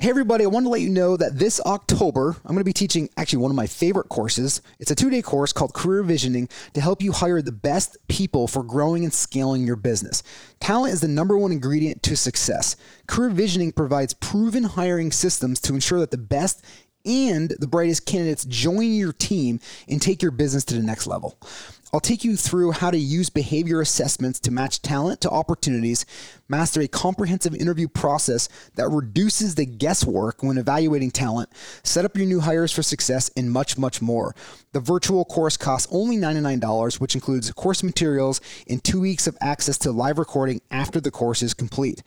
Hey, everybody, I want to let you know that this October, I'm going to be teaching actually one of my favorite courses. It's a two day course called Career Visioning to help you hire the best people for growing and scaling your business. Talent is the number one ingredient to success. Career Visioning provides proven hiring systems to ensure that the best and the brightest candidates join your team and take your business to the next level. I'll take you through how to use behavior assessments to match talent to opportunities, master a comprehensive interview process that reduces the guesswork when evaluating talent, set up your new hires for success, and much, much more. The virtual course costs only $99, which includes course materials and two weeks of access to live recording after the course is complete.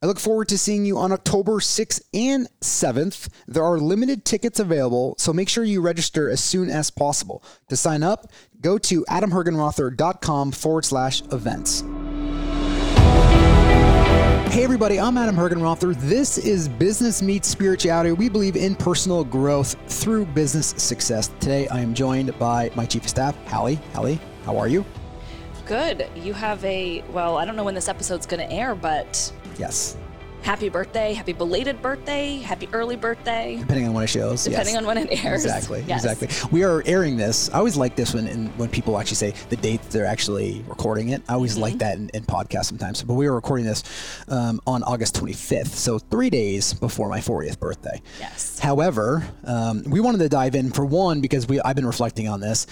I look forward to seeing you on October 6th and 7th. There are limited tickets available, so make sure you register as soon as possible. To sign up, go to adamhergenrother.com forward slash events. Hey everybody, I'm Adam Hergenrother. This is Business Meets Spirituality. We believe in personal growth through business success. Today I am joined by my chief of staff, Hallie. Hallie, how are you? Good. You have a, well, I don't know when this episode's going to air, but Yes. happy birthday, happy belated birthday, happy early birthday, Depending on when it shows. depending yes. on when it airs. Exactly. Yes. Exactly. We are airing this. I always like this when in, when people actually say the date they're actually recording it. I always Mm-hmm. like that in, in podcasts sometimes. But we are recording this um, on August 25th, so three days before my 40th birthday. Yes. However, um, we wanted to dive in for one because we I've been reflecting on this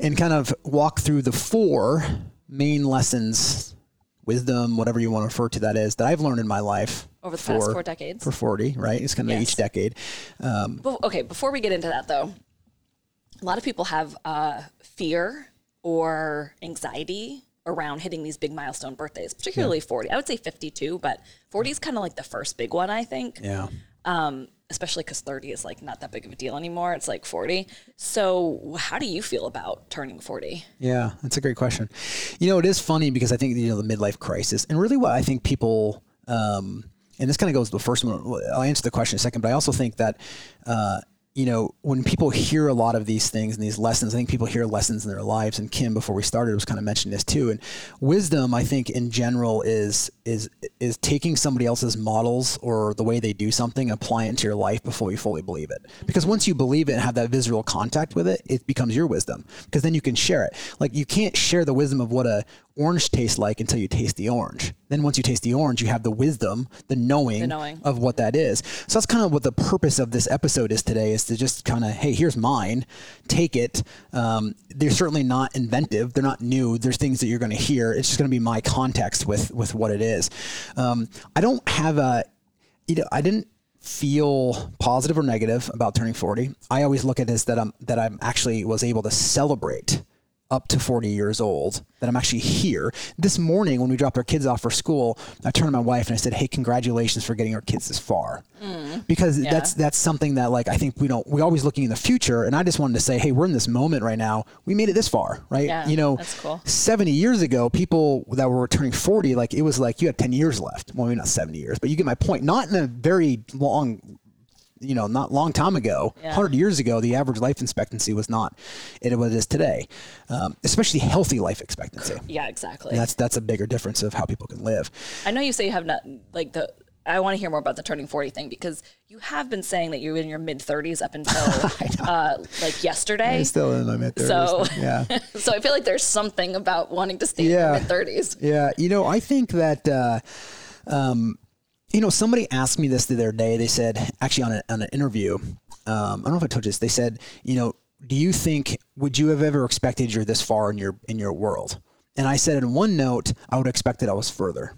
and kind of walk through the four main lessons, wisdom, whatever you want to refer to that is, that I've learned in my life Over the past four decades. For 40, right? It's kind of Yes. each decade. Um, Be- okay, before we get into that though, a lot of people have uh, fear or anxiety around hitting these big milestone birthdays, particularly 40. I would say 52, but 40 is kind of like the first big one, I think. yeah. um, especially because 30 is like not that big of a deal anymore. It's like 40. So, how do you feel about turning 40? Yeah, that's a great question. You know, it is funny because I think you know the midlife crisis, and really what I think people, um, and this kind of goes to the first one. I'll answer the question in a second, but I also think that. Uh, you know, when people hear a lot of these things and these lessons, I think people hear lessons in their lives. And Kim, before we started, was kind of mentioning this too. And wisdom, I think, in general, is is is taking somebody else's models or the way they do something, and apply it into your life before you fully believe it. Because once you believe it and have that visual contact with it, it becomes your wisdom. Because then you can share it. Like you can't share the wisdom of what a orange tastes like until you taste the orange. Then once you taste the orange, you have the wisdom, the knowing, The knowing. of what that is. So that's kind of what the purpose of this episode is today is to just kind of, hey, here's mine, take it. Um, they're certainly not inventive. They're not new. There's things that you're going to hear. It's just going to be my context with, with what it is. Um, I don't have a, you know, I didn't feel positive or negative about turning 40. I always look at it as that I'm, that I'm actually was able to celebrate up to 40 years old that I'm actually here. This morning when we dropped our kids off for school, I turned to my wife and I said, "Hey, congratulations for getting our kids this far." Mm. Because that's that's something that like I think we don't we always looking in the future and I just wanted to say, "Hey, we're in this moment right now. We made it this far, right?" Yeah, you know, that's cool. 70 years ago, people that were turning 40 like it was like you had 10 years left. Well, maybe not 70 years, but you get my point. Not in a very long you know, not long time ago, Yeah. 100 years ago, the average life expectancy was not it what it is today, um, especially healthy life expectancy. Yeah, exactly. And that's that's a bigger difference of how people can live. I know you say you have not, like, the, I want to hear more about the turning 40 thing because you have been saying that you're in your mid 30s up until uh, like yesterday. I'm still in my mid 30s. So, yeah. so I feel like there's something about wanting to stay Yeah. in your mid 30s. Yeah, you know, I think that, uh, um, you know, somebody asked me this the other day. They said, actually, on, a, on an interview, um, I don't know if I told you this. They said, you know, do you think would you have ever expected you're this far in your in your world? And I said, in one note, I would expect that I was further,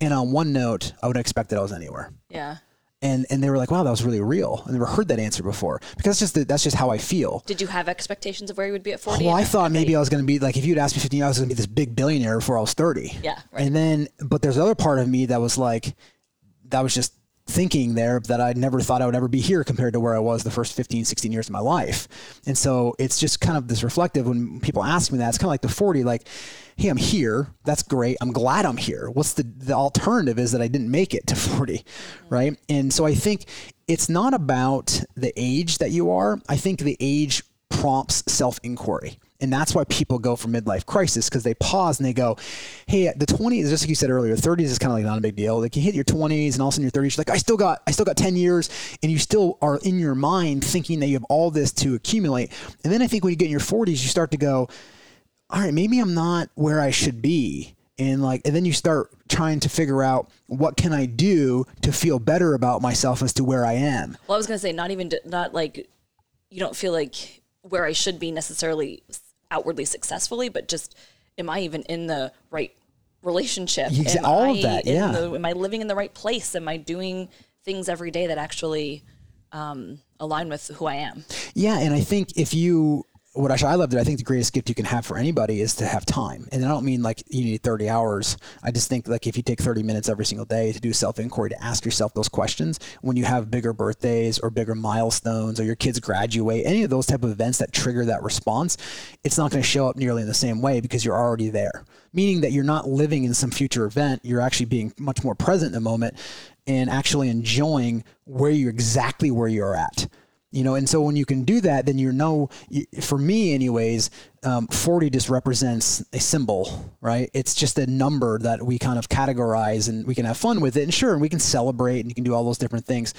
and on one note, I would expect that I was anywhere. Yeah. And and they were like, wow, that was really real. I never heard that answer before because that's just the, that's just how I feel. Did you have expectations of where you would be at 40? Well, I thought maybe I was going to be like, if you'd asked me 15 years, I was going to be this big billionaire before I was 30. Yeah, right. And then, but there's other part of me that was like, that was just thinking there that I never thought I would ever be here compared to where I was the first 15, 16 years of my life. And so it's just kind of this reflective when people ask me that, it's kind of like the 40, like, hey, I'm here. That's great. I'm glad I'm here. What's the, the alternative is that I didn't make it to 40, right? And so I think it's not about the age that you are. I think the age prompts self inquiry. And that's why people go for midlife crisis because they pause and they go, "Hey, the 20s, just like you said earlier, 30s is kind of like not a big deal. Like you hit your 20s and all of a sudden your 30s, you're like, I still got, I still got 10 years, and you still are in your mind thinking that you have all this to accumulate. And then I think when you get in your 40s, you start to go, all right, maybe I'm not where I should be and like and then you start trying to figure out what can i do to feel better about myself as to where i am Well, I was to say, not even, not like you don't feel like where I should be necessarily outwardly successfully, but just am I even in the right relationship? Am all of I that, yeah. the- am I living in the right place? Am I doing things every day that actually um, align with who I am? yeah and i think if you what I, I love that I think the greatest gift you can have for anybody is to have time. And I don't mean like you need 30 hours. I just think like if you take 30 minutes every single day to do self inquiry, to ask yourself those questions when you have bigger birthdays or bigger milestones or your kids graduate, any of those type of events that trigger that response, it's not going to show up nearly in the same way because you're already there. Meaning that you're not living in some future event. You're actually being much more present in the moment and actually enjoying where you're exactly where you're at you know and so when you can do that then you know for me anyways um, 40 just represents a symbol right? It's just a number that we kind of categorize and we can have fun with it and sure and we can celebrate and you can do all those different things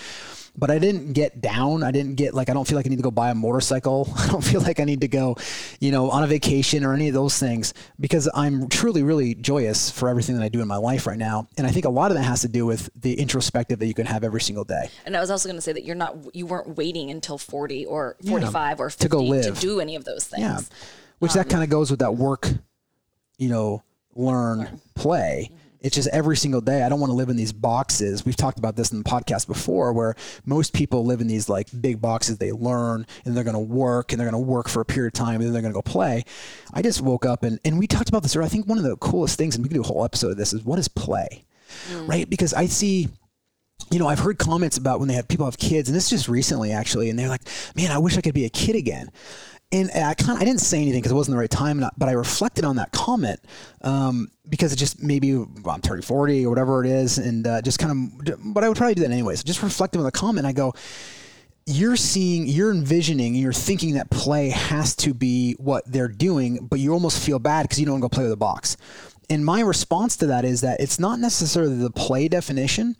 but i didn't get down i didn't get like i don't feel like i need to go buy a motorcycle i don't feel like i need to go you know on a vacation or any of those things because i'm truly really joyous for everything that i do in my life right now and i think a lot of that has to do with the introspective that you can have every single day And I was also going to say that you're not, you weren't waiting until 40 or 45 or 50 to go live. to do any of those things. Yeah. Which that um, kind of goes with that work, you know, learn, play. Mm-hmm. It's just every single day. I don't want to live in these boxes. We've talked about this in the podcast before where most people live in these like big boxes. They learn and they're going to work and they're going to work for a period of time and then they're going to go play. I just woke up and, and we talked about this earlier. I think one of the coolest things, and we can do a whole episode of this, is what is play? Mm. Right? Because I see you know, I've heard comments about when they have people have kids, and this just recently actually, and they're like, "Man, I wish I could be a kid again." And I kind I didn't say anything because it wasn't the right time, but I reflected on that comment um, because it just maybe well, I'm 30, 40 or whatever it is, and uh, just kind of, but I would probably do that anyways. Just reflecting on the comment, I go, you're seeing, you're envisioning, you're thinking that play has to be what they're doing, but you almost feel bad because you don't go play with the box. And my response to that is that it's not necessarily the play definition.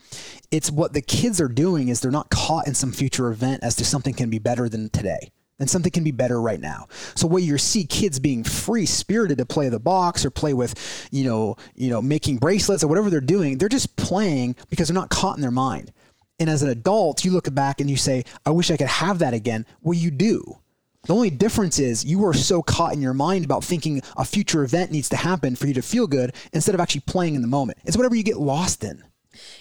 It's what the kids are doing is they're not caught in some future event as to something can be better than today. And something can be better right now. So what you see kids being free spirited to play the box or play with, you know, you know, making bracelets or whatever they're doing, they're just playing because they're not caught in their mind. And as an adult, you look back and you say, I wish I could have that again. Well, you do. The only difference is you are so caught in your mind about thinking a future event needs to happen for you to feel good instead of actually playing in the moment. It's whatever you get lost in.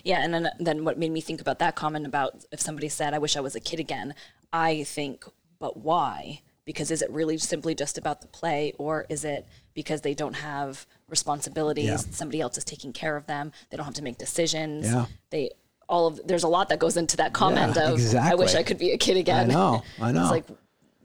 Yeah, and then then what made me think about that comment about if somebody said, "I wish I was a kid again," I think, but why? Because is it really simply just about the play, or is it because they don't have responsibilities? Yeah. Somebody else is taking care of them. They don't have to make decisions. Yeah. They all of there's a lot that goes into that comment Yeah, of I wish. I could be a kid again. I know, I know. it's like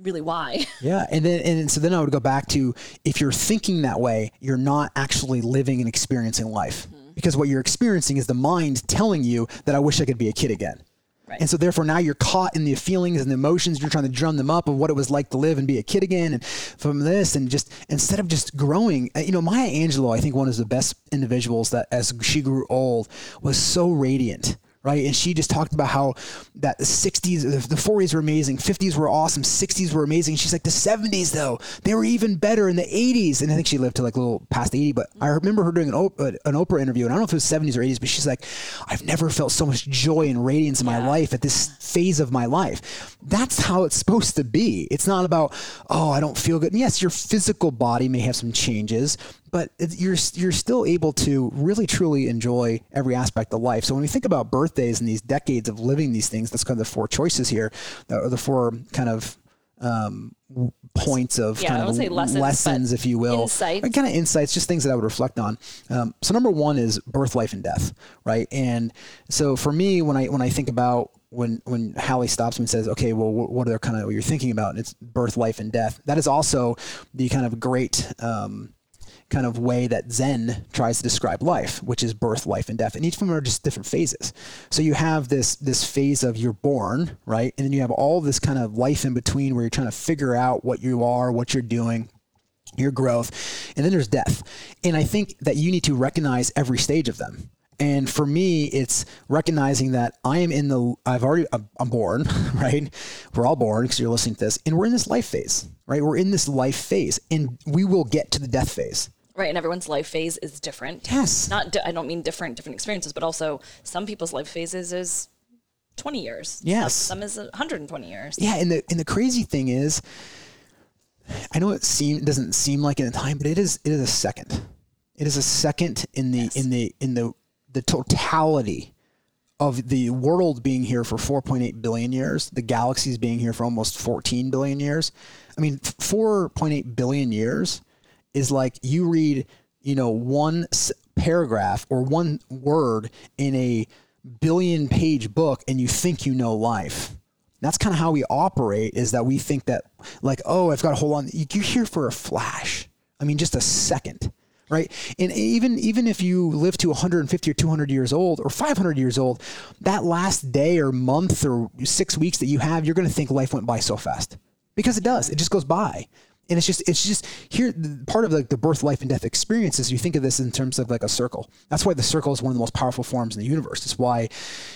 really why? Yeah, and then and so then I would go back to if you're thinking that way, you're not actually living and experiencing life. Mm-hmm. Because what you're experiencing is the mind telling you that I wish I could be a kid again. Right. And so therefore now you're caught in the feelings and the emotions, you're trying to drum them up of what it was like to live and be a kid again and from this and just instead of just growing, uh, you know, Maya Angelou, I think one of the best individuals that as she grew old was so radiant right? And she just talked about how that the 60s, the the 40s were amazing, 50s were awesome, 60s were amazing. She's like, the 70s, though, they were even better in the 80s. And I think she lived to like a little past 80, but I remember her doing an, Op- uh, an Oprah interview, and I don't know if it was 70s or 80s, but she's like, I've never felt so much joy and radiance in my life at this phase of my life. That's how it's supposed to be. It's not about, oh, I don't feel good. And yes, your physical body may have some changes, but you're you're still able to really truly enjoy every aspect of life. So when we think about birthdays and these decades of living these things, that's kind of the four choices here, or the four kind of um, points of Yeah, kind of say lessons, if you will, insights. Kind of insights, just things that I would reflect on. Um, so number one is birth, life, and death, right? And so for me, when I when I think about when when Hallie stops me and says, "Okay, well, what are they kind of what you're thinking about?" And it's birth, life, and death. That is also the kind of great. Um, kind of way that Zen tries to describe life, which is birth, life, and death. And each of them are just different phases. So you have this this phase of you're born, right? And then you have all this kind of life in between where you're trying to figure out what you are, what you're doing, your growth. And then there's death. And I think that you need to recognize every stage of them. And for me, it's recognizing that I am in the, I've already, I'm born, right? We're all born because you're listening to this, and we're in this life phase, right? We're in this life phase, and we will get to the death phase. Right, and everyone's life phase is different. Yes. Not, I don't mean different, different experiences, but also some people's life phases is 20 years. Yes. Some, some is 120 years. Yeah, and the and the crazy thing is, I know it seem doesn't seem like it in time, but it is it is a second. It is a second in the yes. in the in the the totality of the world being here for 4.8 billion years, the galaxies being here for almost 14 billion years. I mean, 4.8 billion years is like you read, you know, one paragraph or one word in a billion page book and you think you know life. That's kind of how we operate is that we think that like, oh, I've got to hold on. You're here for a flash. I mean, just a second right? And even even if you live to 150 or 200 years old or 500 years old, that last day or month or six weeks that you have, you're going to think life went by so fast because it does. It just goes by and it's just it's just here part of like the birth life and death experiences you think of this in terms of like a circle. That's why the circle is one of the most powerful forms in the universe. It's why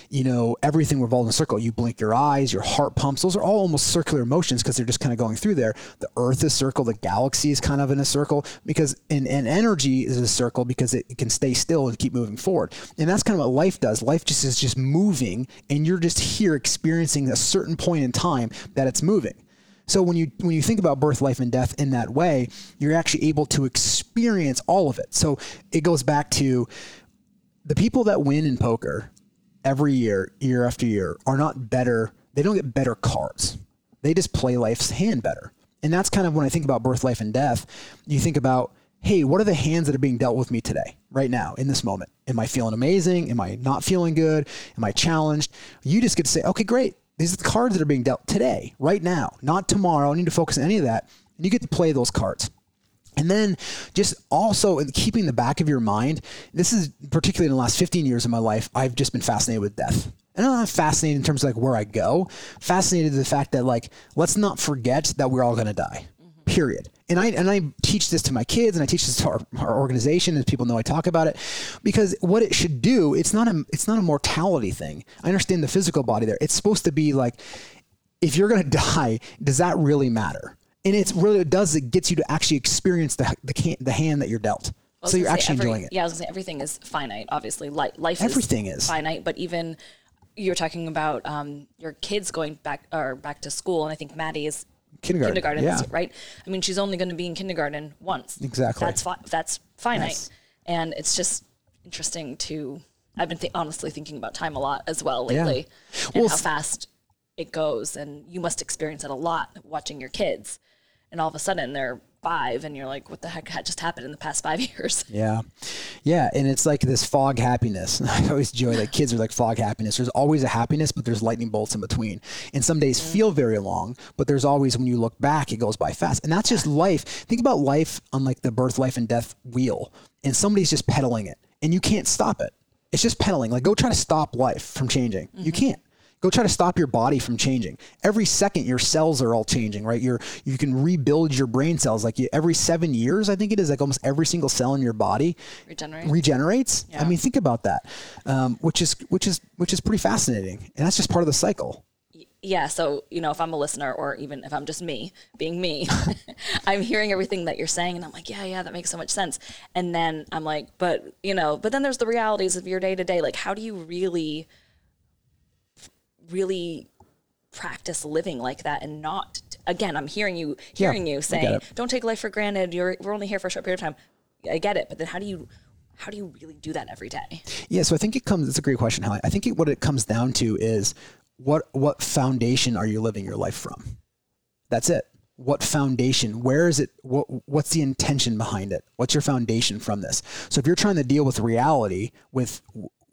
you know everything revolves in a circle. You blink your eyes your heart pumps. Those are all almost circular motions because they're just kind of going through there. The earth is circle the galaxy is kind of in a circle because and, and energy is a circle because it, it can stay still and keep moving forward. And that's kind of what life does. Life just is just moving and you're just here experiencing a certain point in time that it's moving so when you when you think about birth, life, and death in that way, you're actually able to experience all of it. So it goes back to the people that win in poker every year, year after year, are not better. They don't get better cards. They just play life's hand better. And that's kind of when I think about birth, life, and death. You think about, hey, what are the hands that are being dealt with me today, right now, in this moment? Am I feeling amazing? Am I not feeling good? Am I challenged? You just get to say, okay, great. These are the cards that are being dealt today, right now, not tomorrow. I don't need to focus on any of that. And you get to play those cards. And then just also in keeping the back of your mind, this is particularly in the last 15 years of my life, I've just been fascinated with death. And I'm not fascinated in terms of like where I go, fascinated with the fact that like, let's not forget that we're all going to die period. And I and I teach this to my kids, and I teach this to our, our organization, as people know I talk about it, because what it should do, it's not a it's not a mortality thing. I understand the physical body there. It's supposed to be like, if you're going to die, does that really matter? And it's really it does it gets you to actually experience the the, can, the hand that you're dealt. So you're actually every, enjoying it. Yeah, I was gonna say everything is finite. Obviously, life, life everything is, is finite, but even you're talking about um, your kids going back or back to school, and I think Maddie is kindergarten, kindergarten yeah. right? I mean, she's only going to be in kindergarten once. Exactly. That's fi- that's finite, Yes. and it's just interesting to. I've been th- honestly thinking about time a lot as well lately, and Well, how fast it goes, and you must experience it a lot watching your kids, and all of a sudden they're five, and you're like, "What the heck had just happened in the past five years?" Yeah. Yeah. And it's like this fog happiness. I always enjoy that kids are like fog happiness. There's always a happiness, but there's lightning bolts in between. And some days mm-hmm. feel very long, but there's always, when you look back, it goes by fast. And that's just life. Think about life on like the birth, life, and death wheel. And somebody's just pedaling it and you can't stop it. It's just pedaling. Like go try to stop life from changing. You mm-hmm. can't. Go try to stop your body from changing. Every second, your cells are all changing, right? You're you can rebuild your brain cells. Like you, every seven years, I think it is. Like almost every single cell in your body Regenerate. regenerates. I mean, think about that, um, which is which is which is pretty fascinating, and that's just part of the cycle. yeah so you know if i'm a listener or even if i'm just me being me i'm hearing everything that you're saying and i'm like yeah yeah that makes so much sense and then i'm like but you know but then there's the realities of your day to day like how do you really really practice living like that and not again i'm hearing you hearing you get saying don't take life for granted you're we're only here for a short period of time i get it but then how do you how do you really do that every day Yeah, so I think it comes. It's a great question, Hallie. I think it, what it comes down to is what what foundation are you living your life from? That's it. What foundation? Where is it? What what's the intention behind it? What's your foundation from this? So if you're trying to deal with reality with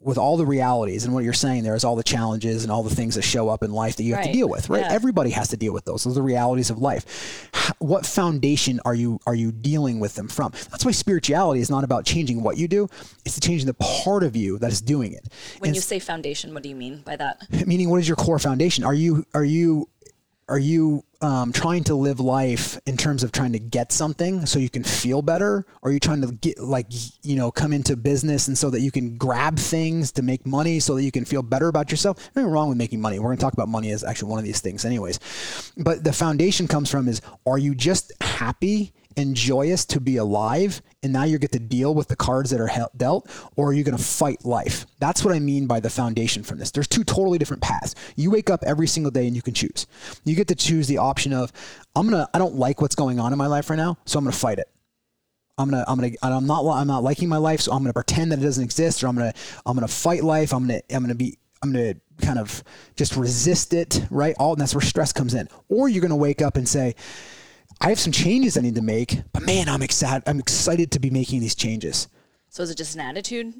with all the realities and what you're saying there is all the challenges and all the things that show up in life that you have to deal with, right? Yeah. Everybody has to deal with those. Those are the realities of life. what foundation are you are you dealing with them from? That's why spirituality is not about changing what you do; it's changing the part of you that is doing it. When And you say foundation, what do you mean by that? meaning what is your core foundation are you are you are you um, trying to live life in terms of trying to get something so you can feel better? Or are you trying to get like you know come into business and so that you can grab things to make money so that you can feel better about yourself? Nothing wrong with making money. We're going to talk about money as actually one of these things anyways. But the foundation comes from is are you just happy and joyous to be alive and now you get to deal with the cards that are dealt or are you going to fight life that's what i mean by the foundation from this there's two totally different paths you wake up every single day and you can choose you get to choose the option of i'm going to i don't like what's going on in my life right now so i'm going to fight it I'm gonna, I'm gonna, I'm not, I'm not liking my life, so I'm gonna pretend that it doesn't exist, or I'm gonna, I'm gonna fight life. I'm gonna, I'm gonna be, I'm gonna kind of just resist it, right? All, and that's where stress comes in. Or you're gonna wake up and say, I have some changes I need to make, but man, I'm excited. I'm excited to be making these changes. So is it just an attitude?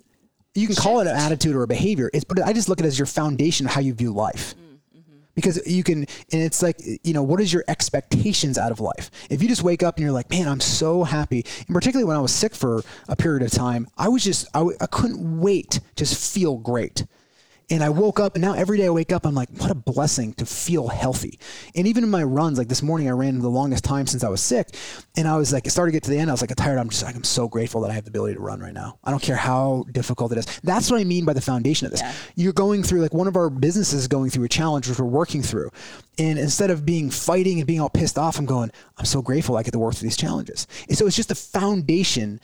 You can call it an attitude or a behavior. It's, but I just look at it as your foundation of how you view life. Mm, mm-hmm. Because you can, and it's like, you know, what is your expectations out of life? If you just wake up and you're like, man, I'm so happy. And particularly when I was sick for a period of time, I was just, I, I couldn't wait to just feel great. And I woke up, and now every day I wake up, I'm like, what a blessing to feel healthy. And even in my runs, like this morning, I ran the longest time since I was sick. And I was like, it started to get to the end. I was like, I'm tired. I'm just like, I'm so grateful that I have the ability to run right now. I don't care how difficult it is. That's what I mean by the foundation of this. Yeah. You're going through, like, one of our businesses is going through a challenge, which we're working through. And instead of being fighting and being all pissed off, I'm going, I'm so grateful I get to work through these challenges. And so it's just the foundation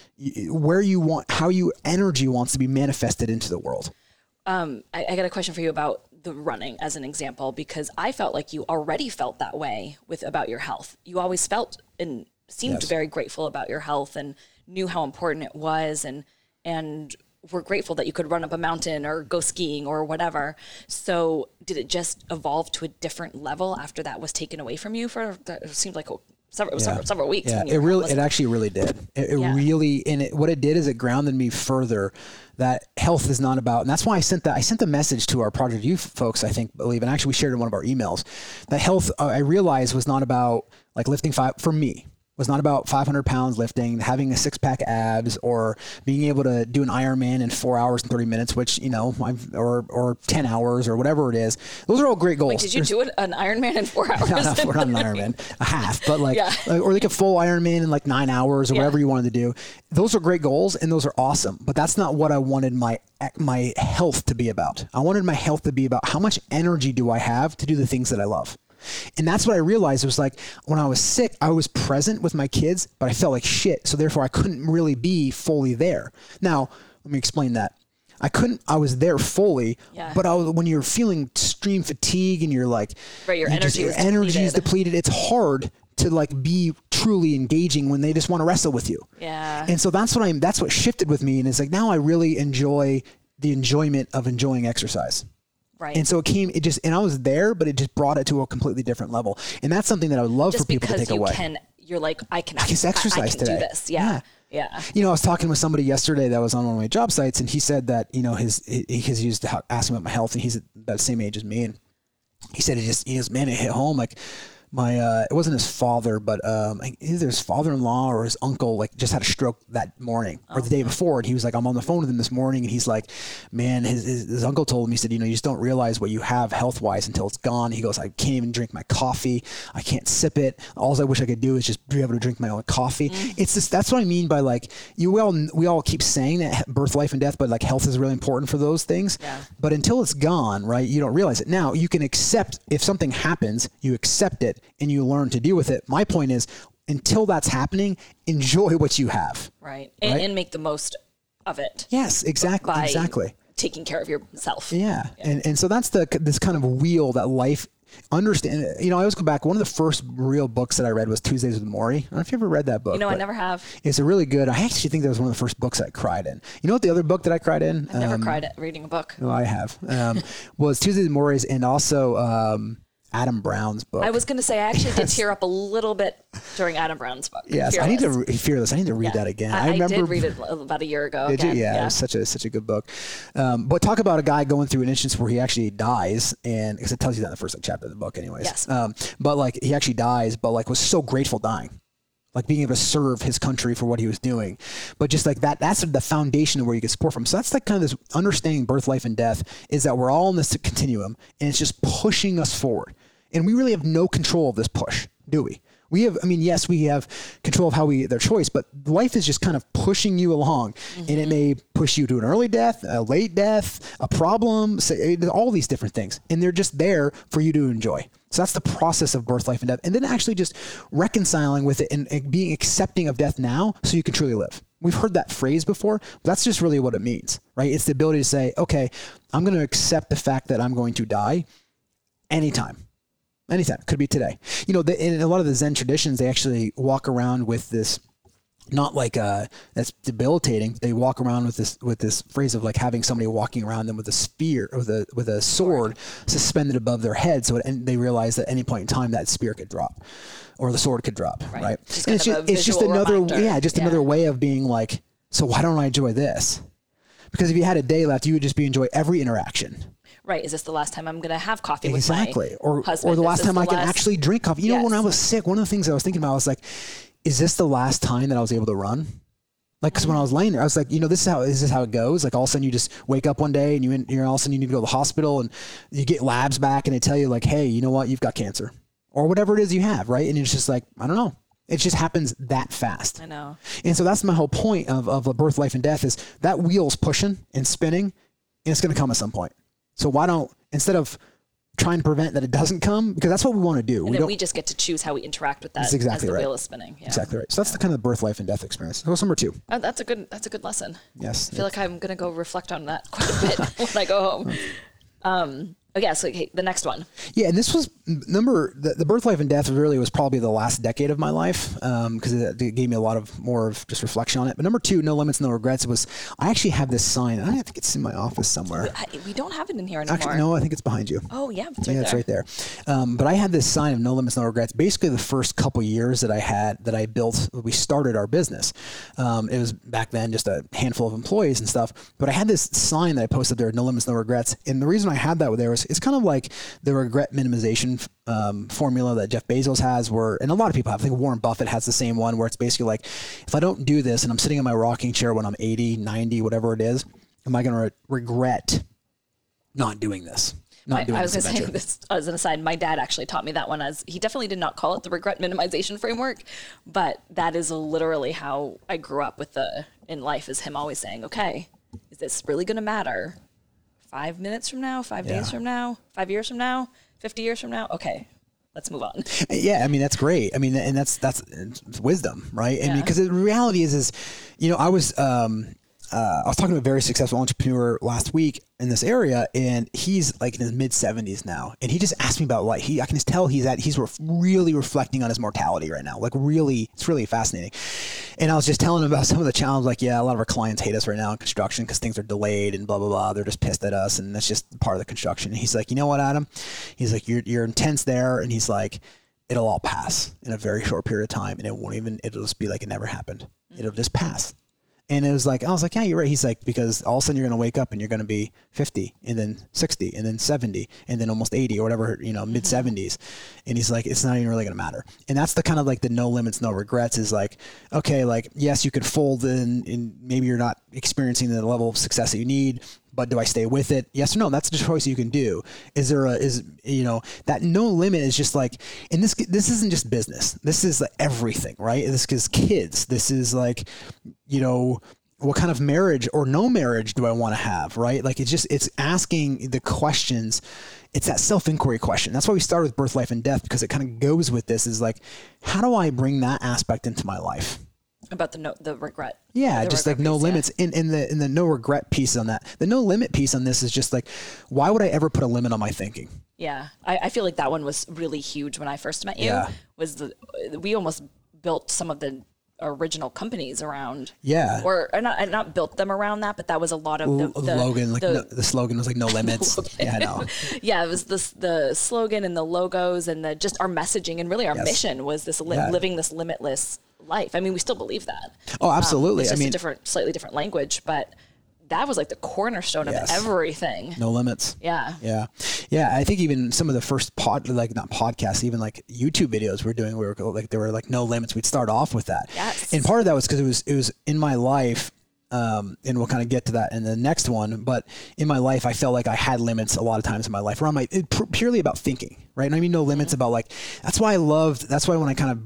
where you want, how you energy wants to be manifested into the world. Um, I, I got a question for you about the running as an example because I felt like you already felt that way with about your health. You always felt and seemed Yes. very grateful about your health and knew how important it was and and were grateful that you could run up a mountain or go skiing or whatever. So did it just evolve to a different level after that was taken away from you for that it seemed like several, was several, several weeks? Yeah, it really, it actually really did. It, it Yeah. really, and it, what it did is it grounded me further that health is not about, and that's why I sent that. I sent the message to our Project Youth folks. I think believe, and actually we shared in one of our emails that health. Uh, I realized was not about like lifting five for me. Was not about 500 pounds lifting, having a six pack abs, or being able to do an Ironman in four hours and 30 minutes, which you know, I've, or or 10 hours, or whatever it is. Those are all great goals. did you There's- do it, an Ironman in four hours? we're not an Ironman, a half, but like, Yeah. or like a full Ironman in like nine hours or Yeah. whatever you wanted to do. Those are great goals and those are awesome, but that's not what I wanted my my health to be about. I wanted my health to be about how much energy do I have to do the things that I love. And that's what I realized It was like when I was sick, I was present with my kids, but I felt like shit. So therefore I couldn't really be fully there. Now, let me explain that. I couldn't, I was there fully, Yeah. but I was, when you're feeling extreme fatigue and you're like, Right, your you just- energy your was energy is depleted. depleted. It's hard to like be truly engaging when they just want to wrestle with you. Yeah. And so that's what I'm, that's what shifted with me. And it's like, now I really enjoy the enjoyment of enjoying exercise. Right. And so it came, it just, and I was there, but it just brought it to a completely different level. And that's something that I would love just for people to because take you away. can, you're like, I can, I can exercise I, can today. do this. Yeah. Yeah. You know, I was talking with somebody yesterday that was on one of my job sites, and he said that you know his he, he's used to ask him about my health, and he's about the same age as me, and he said it just he goes, man, it hit home like my uh, it wasn't his father, but um, either his father-in-law or his uncle like just had a stroke that morning or the day before, and he was like, I'm on the phone with him this morning, and he's like, man, his, his, his uncle told him, he said, you know, you just don't realize what you have health-wise until it's gone. He goes, I can't even drink my coffee, I can't sip it. All I wish I could do is just be able to drink my own coffee. It's just that's what I mean by like you all we all keep saying that birth, life, and death, but like health is really important for those things. Yeah. But until it's gone, right, you don't realize it. Now you can accept if something happens, you accept it and you learn to deal with it. My point is, until that's happening, enjoy what you have. Right. And, Right? and make the most of it Yes, exactly, by exactly. taking care of yourself. Yeah. And and so that's the this kind of wheel that life understand. You know, I always go back. One of the first real books that I read was Tuesdays with Morrie. I don't know if you ever read that book. You know, I never have. It's a really good. I actually think that was one of the first books I cried in. You know what the other book that I cried in? Never Um, cried at reading a book. No, I have. Um, was Tuesdays with Morrie's, and also um, Adam Brown's book. I was going to say I actually did tear up a little bit during Adam Brown's book. yes, I need to re- fearless. I need to read that again. I, I remember did read it about a year ago. Did you? again. Yeah, it was such a such a good book. Um, but talk about a guy going through an instance where he actually dies, and because it tells you that in the first like, chapter of the book, anyways. Yes. Um, but like he actually dies, but like was so grateful dying, like being able to serve his country for what he was doing. But just like that, that's the foundation of where you get support from. So that's like kind of this understanding birth, life, and death is that we're all in this continuum, and it's just pushing us forward, and we really have no control of this push, do we? We have, I mean, yes, we have control of how we their choice, but life is just kind of pushing you along, and it mm-hmm. may push you to an early death, a late death, a problem, say, all these different things, and they're just there for you to enjoy. So that's the process of birth, life, and death, and then actually just reconciling with it and, and being accepting of death now, so you can truly live. We've heard that phrase before, but that's just really what it means, right? It's the ability to say, okay, I'm going to accept the fact that I'm going to die anytime anytime. Could be today. You know the, in a lot of the zen traditions they actually walk around with this not like uh that's debilitating. They walk around with this with this phrase of like having somebody walking around them with a spear with a with a sword suspended above their head. So it, and they realize that at any point in time that spear could drop or the sword could drop right, Right. Just and it's just, it's just another reminder. yeah just Yeah. another way of being like so why don't i enjoy this? Because if you had a day left you would just be enjoy every interaction Right. Is this the last time I'm going to have coffee with exactly my or husband? or the last time the i can actually drink coffee you know when i was sick one of the things i was thinking about was like is this the last time that i was able to run like because when i was laying there i was like you know this is how is this is how it goes like all of a sudden you just wake up one day and you you're all of a sudden you need to go to the hospital and you get labs back and they tell you like hey you know what you've got cancer or whatever it is you have right and it's just like i don't know it just happens that fast I know. and so that's my whole point of, of a birth, life, and death is that wheel's pushing and spinning, and it's going to come at some point. So why don't instead of trying to prevent that it doesn't come, because that's what we want to do. And we then don't we just get to choose how we interact with that That's exactly as the right. wheel is spinning. Yeah. exactly right. So that's the kind of birth, life, and death experience. So what's number two? Oh, that's a good. That's a good lesson. Yes. I feel like I'm gonna go reflect on that quite a bit when I go home. Um. Okay. So okay, the next one. Yeah, and this was number the, the birth, life, and death really was probably the last decade of my life because it, it gave me a lot of more of just reflection on it. But number two, no limits, no regrets was I actually have this sign. I think it's in my office somewhere. I, we don't have it in here anymore. Actually, no, I think it's behind you. Oh yeah, it's right yeah, there. it's right there. Um, but I had this sign of no limits, no regrets. Basically, the first couple years that I had that I built, we started our business. Um, it was back then just a handful of employees and stuff. But I had this sign that I posted there, no limits, no regrets. And the reason I had that there was it's kind of like the regret minimization um, formula that Jeff Bezos has, where and a lot of people have. I think Warren Buffett has the same one, where it's basically like, if I don't do this and I'm sitting in my rocking chair when I'm 80, 90, whatever it is, am I going to re- regret not doing this? Not I, doing I was going to say this as an aside. My dad actually taught me that one. As he definitely did not call it the regret minimization framework, but that is literally how I grew up with the in life. Is him always saying, "Okay, is this really going to matter? Five minutes from now, five Yeah. days from now, five years from now, fifty years from now? Okay, let's move on." Yeah, I mean that's great. I mean, and that's that's wisdom, right? Yeah. And Yeah. because the reality is, is you know, I was um, uh, I was talking to a very successful entrepreneur last week in this area, and he's like in his mid seventies now, and he just asked me about life. He I can just tell he's at he's ref- really reflecting on his mortality right now. Like really, it's really fascinating. And I was just telling him about some of the challenges. Like, yeah, a lot of our clients hate us right now in construction because things are delayed and blah blah blah. They're just pissed at us, and that's just part of the construction. And he's like, you know what, Adam? He's like, you're you're intense there, and he's like it'll all pass in a very short period of time and it won't even it'll just be like it never happened it'll just pass and it was like i was like yeah you're right. He's like because all of a sudden you're going to wake up and you're going to be 50 and then 60 and then 70 and then almost 80 or whatever you know mid mm-hmm. 70s and he's like it's not even really going to matter. And that's the kind of like the no limits no regrets is like okay like yes you could fold in and maybe you're not experiencing the level of success that you need but do I stay with it? Yes or no? That's the choice you can do. Is there a is you know that no limit is just like and this this isn't just business. This is like everything, right? This is kids. This is like you know what kind of marriage or no marriage do I want to have, right? Like it's just it's asking the questions. It's that self inquiry question. That's why we start with birth, life, and death because it kind of goes with this. Is like, how do I bring that aspect into my life? About the no, the regret. Yeah, The just regret like no piece, yeah. limits. In in the in the no regret piece on that. The no limit piece on this is just like, why would I ever put a limit on my thinking? Yeah, I, I feel like that one was really huge when I first met you. Yeah. Was the we almost built some of the original companies around. Yeah. Or, or not, uh, not built them around that, but that was a lot of the, L- the Logan, like the- no, the slogan was like no limits. yeah, no. yeah, it was this the slogan and the logos and the just our messaging and really our Yes. mission was this li- Yeah. living this limitless life. I mean, we still believe that. Oh, absolutely. Um, it's I just mean, a different, slightly different language, but that was like the cornerstone Yes. of everything. no limits. Yeah. Yeah. Yeah. I think even some of the first pod, like not podcasts, even like YouTube videos we are doing, we were like, there were like no limits. We'd start off with that. Yes. And part of that was because it was, it was in my life. Um, and we'll kind of get to that in the next one. But in my life, I felt like I had limits a lot of times in my life around my it, purely about thinking, right? And I mean, no limits about like, that's why I loved, that's why when I kind of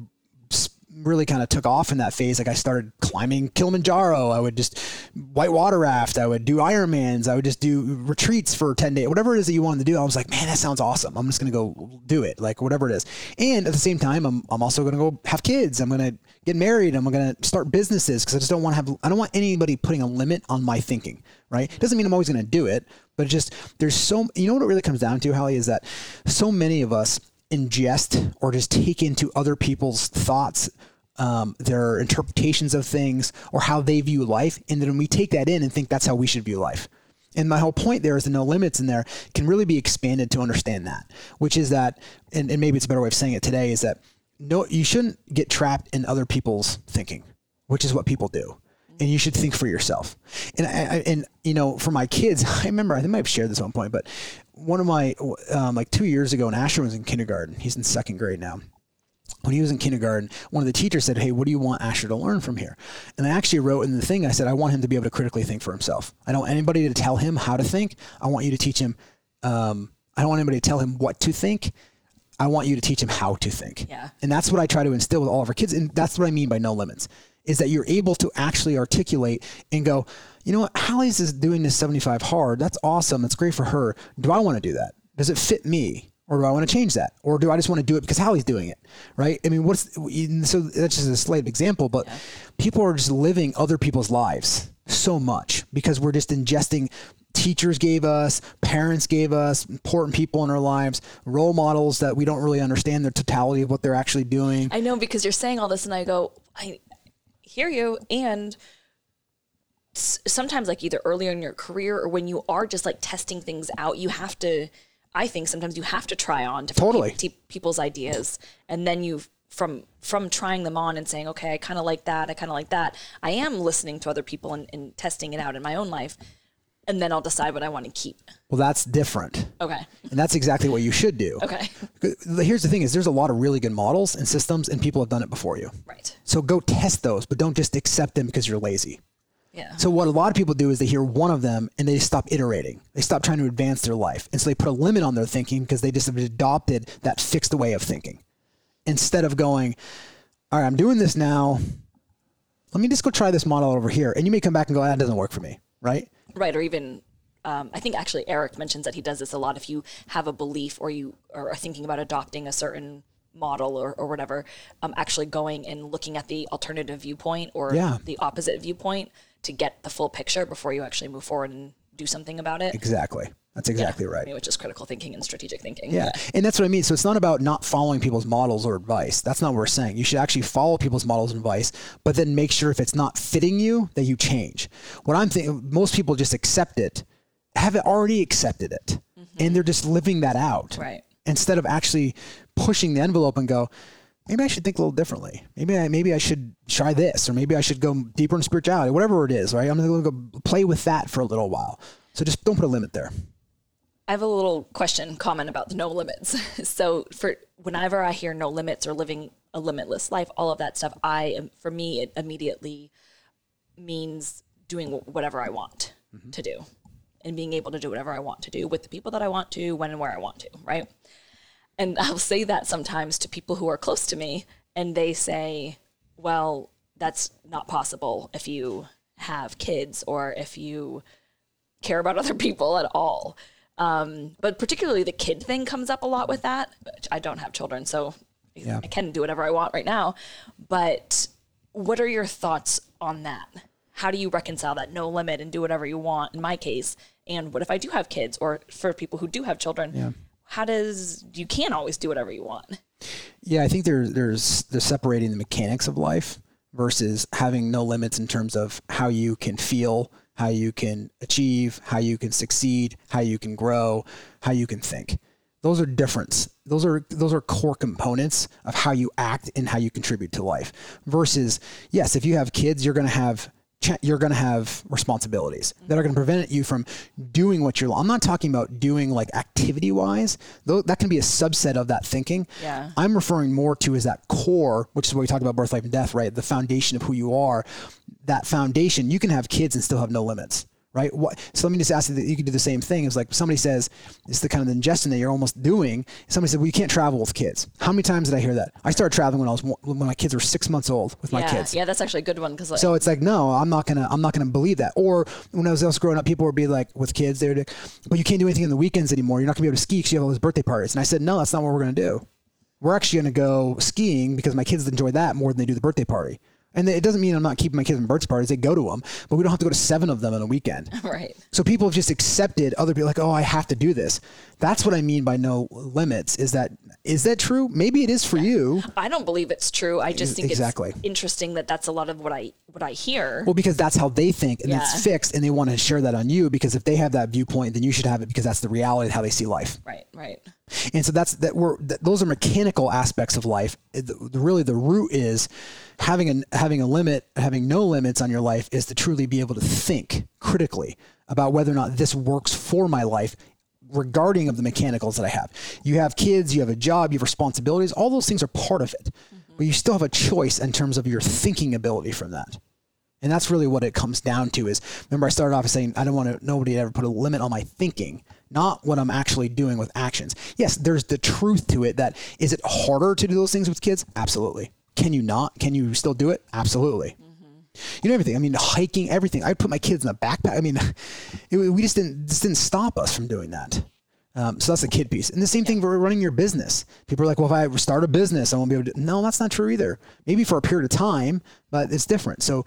really kind of took off in that phase. Like I started climbing Kilimanjaro. I would just whitewater raft. I would do Ironmans. I would just do retreats for 10 days, whatever it is that you wanted to do. I was like, man, that sounds awesome. I'm just going to go do it. Like whatever it is. And at the same time, I'm, I'm also going to go have kids. I'm going to get married. I'm going to start businesses because I just don't want to have, I don't want anybody putting a limit on my thinking, right? Doesn't mean I'm always going to do it, but just, there's so, you know what it really comes down to, Hallie, is that so many of us ingest or just take into other people's thoughts um, their interpretations of things or how they view life. And then we take that in and think that's how we should view life. And my whole point there is the no limits in there can really be expanded to understand that which is that and, and maybe it's a better way of saying it today is that no you shouldn't get trapped in other people's thinking which is what people do. And you should think for yourself. And I, and you know, for my kids, I remember I might have shared this one point, but one of my um, like two years ago, and Asher was in kindergarten, he's in second grade now. When he was in kindergarten, one of the teachers said, "Hey, what do you want Asher to learn from here?" And I actually wrote in the thing, I said, "I want him to be able to critically think for himself. I don't want anybody to tell him how to think. I want you to teach him. Um, I don't want anybody to tell him what to think. I want you to teach him how to think. Yeah. And that's what I try to instill with all of our kids. And that's what I mean by no limits is that you're able to actually articulate and go, you know what, Hallie's is doing this 75 hard. That's awesome. That's great for her. Do I want to do that? Does it fit me? Or do I want to change that? Or do I just want to do it because Hallie's doing it? Right? I mean, what's so that's just a slight example, but people are just living other people's lives so much because we're just ingesting teachers gave us, parents gave us, important people in our lives, role models that we don't really understand the totality of what they're actually doing. I know because you're saying all this, and I go, I hear you. And sometimes, like either earlier in your career or when you are just like testing things out, you have to. I think sometimes you have to try on different Totally. pe- people's ideas, and then you from from trying them on and saying, okay, I kind of like that, I kind of like that. I am listening to other people and, and testing it out in my own life, and then I'll decide what I want to keep. Well, that's different. Okay. And that's exactly what you should do. Okay. Here's the thing is there's a lot of really good models and systems and people have done it before you. Right. So go test those, but don't just accept them because you're lazy. Yeah. So what a lot of people do is they hear one of them and they stop iterating. They stop trying to advance their life. And so they put a limit on their thinking because they just have adopted that fixed way of thinking. Instead of going, all right, I'm doing this now. Let me just go try this model over here. And you may come back and go, that doesn't work for me. Right? right or even um, i think actually eric mentions that he does this a lot if you have a belief or you are thinking about adopting a certain model or, or whatever um, actually going and looking at the alternative viewpoint or Yeah. the opposite viewpoint to get the full picture before you actually move forward and do something about it Exactly. That's exactly right. I mean, which is critical thinking and strategic thinking Yeah. And that's what I mean. So it's not about not following people's models or advice. That's not what we're saying. You should actually follow people's models and advice, but then make sure if it's not fitting you that you change. What I'm thinking, most people just accept it, have it already accepted it, mm-hmm. and they're just living that out. Right. Instead of actually pushing the envelope and go, maybe I should think a little differently. Maybe I, maybe I should try this, or maybe I should go deeper in spirituality, whatever it is, right? I'm going to go play with that for a little while. So just don't put a limit there. I have a little question comment about the no limits. so for whenever I hear no limits or living a limitless life, all of that stuff, I am for me it immediately means doing whatever I want mm-hmm. to do and being able to do whatever I want to do with the people that I want to, when and where I want to, right? And I'll say that sometimes to people who are close to me and they say, "Well, that's not possible if you have kids or if you care about other people at all. Um, but particularly the kid thing comes up a lot with that. I don't have children, so I can do whatever I want right now. But what are your thoughts on that? How do you reconcile that no limit and do whatever you want in my case? And what if I do have kids or for people who do have children? How does you can't always do whatever you want? Yeah, I think there's there's there's separating the mechanics of life versus having no limits in terms of how you can feel, how you can achieve, how you can succeed, how you can grow, how you can think. Those are difference. Those are those are core components of how you act and how you contribute to life. Versus, yes, if you have kids, you're going to have you're going to have responsibilities that are going to prevent you from doing what you're. I'm not talking about doing like activity wise. Though that can be a subset of that thinking. Yeah. I'm referring more to as that core, which is what we talk about birth, life, and death, right? The foundation of who you are. That foundation, you can have kids and still have no limits right? What, so let me just ask you that you can do the same thing. It's like somebody says, it's the kind of ingestion that you're almost doing. Somebody said, well, you can't travel with kids. How many times did I hear that? I started traveling when I was, when my kids were six months old with my kids. Yeah, that's actually a good one. Cause like, So it's like, no, I'm not gonna, I'm not gonna believe that. Or when I was else growing up, people would be like, with kids, they'd, be like, well, you can't do anything on the weekends anymore. You're not gonna be able to ski because you have all those birthday parties. And I said, no, that's not what we're gonna do. We're actually gonna go skiing because my kids enjoy that more than they do the birthday party. And it doesn't mean I'm not keeping my kids in birthday parties. They go to them, but we don't have to go to seven of them on a weekend. right. So people have just accepted other people like, oh, I have to do this. That's what I mean by no limits. Is that is that true? Maybe it is for you. I don't believe it's true. I just think Exactly. it's interesting that that's a lot of what I what I hear. Well, because that's how they think, and Yeah. it's fixed, and they want to share that on you. Because if they have that viewpoint, then you should have it because that's the reality of how they see life. right. Right. And so that's that. We're that, those are mechanical aspects of life. It- the- really, the root is having a having a limit, having no limits on your life, is to truly be able to think critically about whether or not this works for my life regarding of the mechanicals that I have. You have kids, you have a job, you have responsibilities. All those things are part of it, mm-hmm. but you still have a choice in terms of your thinking ability from that. And that's really what it comes down to is remember I started off saying I don't want to nobody to ever put a limit on my thinking, not what I'm actually doing with actions. Yes, there's the truth to it that is it harder to do those things with kids? Absolutely. Can you not? Can you still do it? Absolutely. You know everything. I mean, hiking, everything. I put my kids in a backpack. I mean, it, we just didn't this didn't stop us from doing that. Um, so that's the kid piece. And the same thing for running your business. People are like, well, if I start a business, I won't be able to. No, that's not true either. Maybe for a period of time, but it's different. So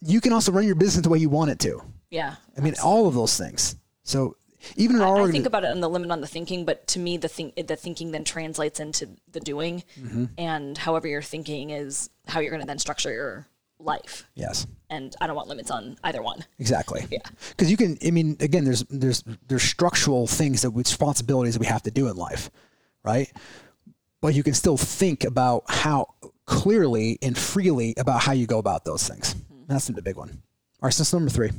you can also run your business the way you want it to. Yeah. I mean, all of those things. So even in our I organi- think about it on the limit on the thinking, but to me, the think the thinking then translates into the doing, Mm-hmm. and however you're thinking is how you're going to then structure your life. yes, And I don't want limits on either one. exactly. Yeah. Because you can. I mean, again, there's there's there's structural things that responsibilities that we have to do in life, right? But you can still think about how clearly and freely about how you go about those things. Mm-hmm. That's the big one. All right, so that's number three.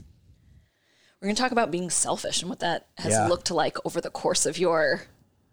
We're going to talk about being selfish and what that has Yeah. looked like over the course of your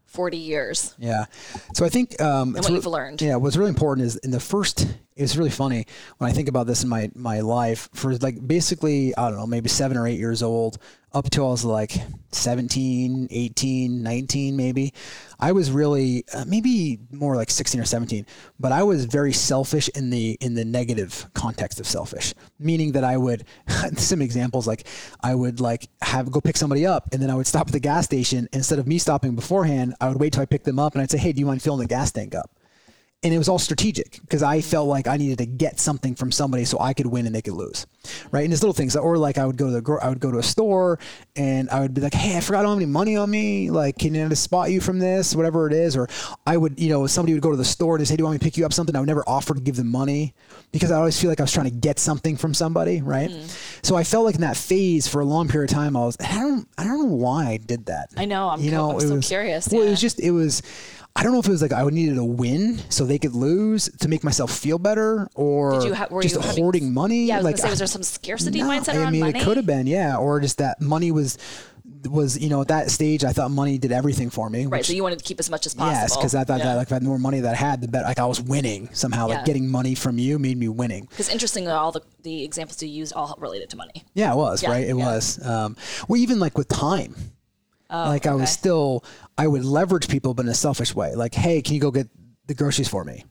40 years. Yeah. So I think um, it's what re- you've learned. Yeah. What's really important is in the first. It's really funny when I think about this in my my life. For like basically, I don't know, maybe seven or eight years old, up till I was like 17, 18, 19, maybe. I was really uh, maybe more like 16 or 17, but I was very selfish in the in the negative context of selfish, meaning that I would some examples like I would like have go pick somebody up and then I would stop at the gas station instead of me stopping beforehand, I would wait till I picked them up and I'd say, "Hey, do you mind filling the gas tank up?" And it was all strategic because I felt like I needed to get something from somebody so I could win and they could lose, right? And it's little things, or like I would go to the I would go to a store and I would be like, "Hey, I forgot I don't have any money on me. Like, can just spot you from this, whatever it is?" Or I would, you know, somebody would go to the store and say, "Do you want me to pick you up something?" I would never offer to give them money because I always feel like I was trying to get something from somebody, right? Mm-hmm. So I felt like in that phase for a long period of time, I was, I don't, I don't know why I did that. I know, I'm you know, I'm so was, curious, Well, it was just, it was. I don't know if it was like I needed a win so they could lose to make myself feel better, or Did you ha- were just you having- hoarding money. Yeah, like say, I- was there some scarcity no, mindset I mean, money? it could have been, yeah, or just that money was was you know at that stage I thought money did everything for me. Right, which- so you wanted to keep as much as possible. Yes, because I thought Yeah. that like if I had more money that I had, the better like I was winning somehow. Yeah. Like getting money from you made me winning. Because interestingly, all the, the examples you used all related to money. Yeah, it was Yeah, right. It was. Um, well, even like with time, like I was Oh, still, I would leverage people, but in a selfish way. Like, hey, can you go get the groceries for me?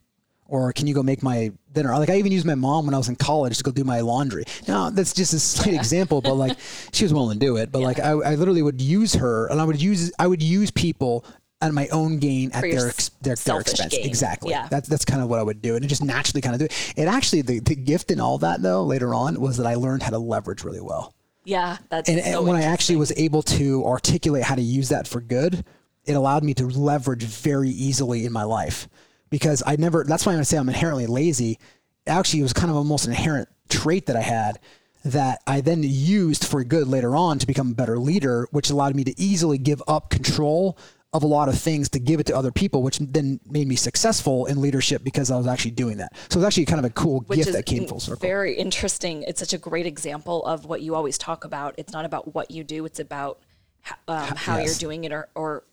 Or can you go make my dinner? Like I even used my mom when I was in college to go do my laundry. Now that's just a slight example, but like she was willing to do it. But like I, I literally would use her, and I would use I would use people at my own gain at their ex, their, their expense. gain. Exactly. Yeah. That's that's kind of what I would do, and it just naturally kind of do it. It actually the, the gift in all that though later on was that I learned how to leverage really well Yeah, that's and, so and when I actually was able to articulate how to use that for good, it allowed me to leverage very easily in my life because I never. That's why I'm gonna say I'm inherently lazy. actually it was kind of almost an inherent trait that I had that I then used for good later on to become a better leader, which allowed me to easily give up control of a lot of things to give it to other people, which then made me successful in leadership because I was actually doing that. So it was actually kind of a cool Which gift that came full circle. Very interesting. It's such a great example of what you always talk about. It's not about what you do; it's about um, how yes. you're doing it, or, or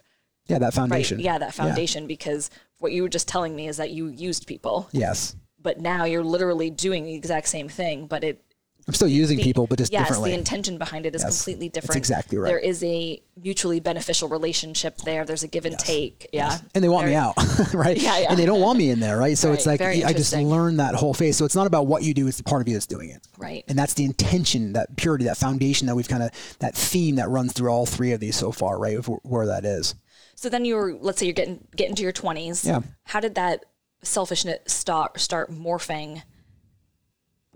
yeah, that right, foundation. yeah, that foundation. Because what you were just telling me is that you used people, Yes. but now you're literally doing the exact same thing, but it I'm still using people, but just yes, differently. the intention behind it is Yes, completely that's different. exactly right. There is a mutually beneficial relationship there. There's a give and take. Yeah. and they want me out, right? Yeah, yeah. And they don't want me in there, right? So it's like very I just learned that whole phase. So it's not about what you do; it's the part of you that's doing it, Right. And that's the intention, that purity, that foundation that we've kind of that theme that runs through all three of these so far, right? Of where that is. So then you were, let's say you're getting getting to your 20s. Yeah. How did that selfishness start start morphing?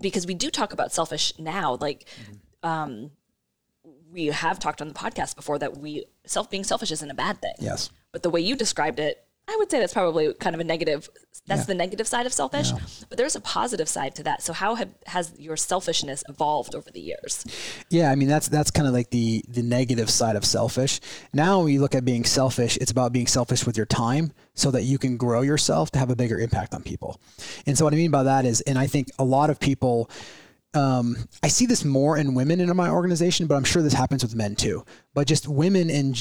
Because we do talk about selfish now, like um, we have talked on the podcast before that we self being selfish isn't a bad thing. Yes. But the way you described it, I would say that's probably kind of a negative. That's the negative side of selfish. But there's a positive side to that. So how have, has your selfishness evolved over the years? Yeah, I mean that's that's kind of like the the negative side of selfish. Now when you look at being selfish, it's about being selfish with your time so that you can grow yourself to have a bigger impact on people. And so what I mean by that is, and I think a lot of people um, I see this more in women in my organization, but I'm sure this happens with men too. But just women in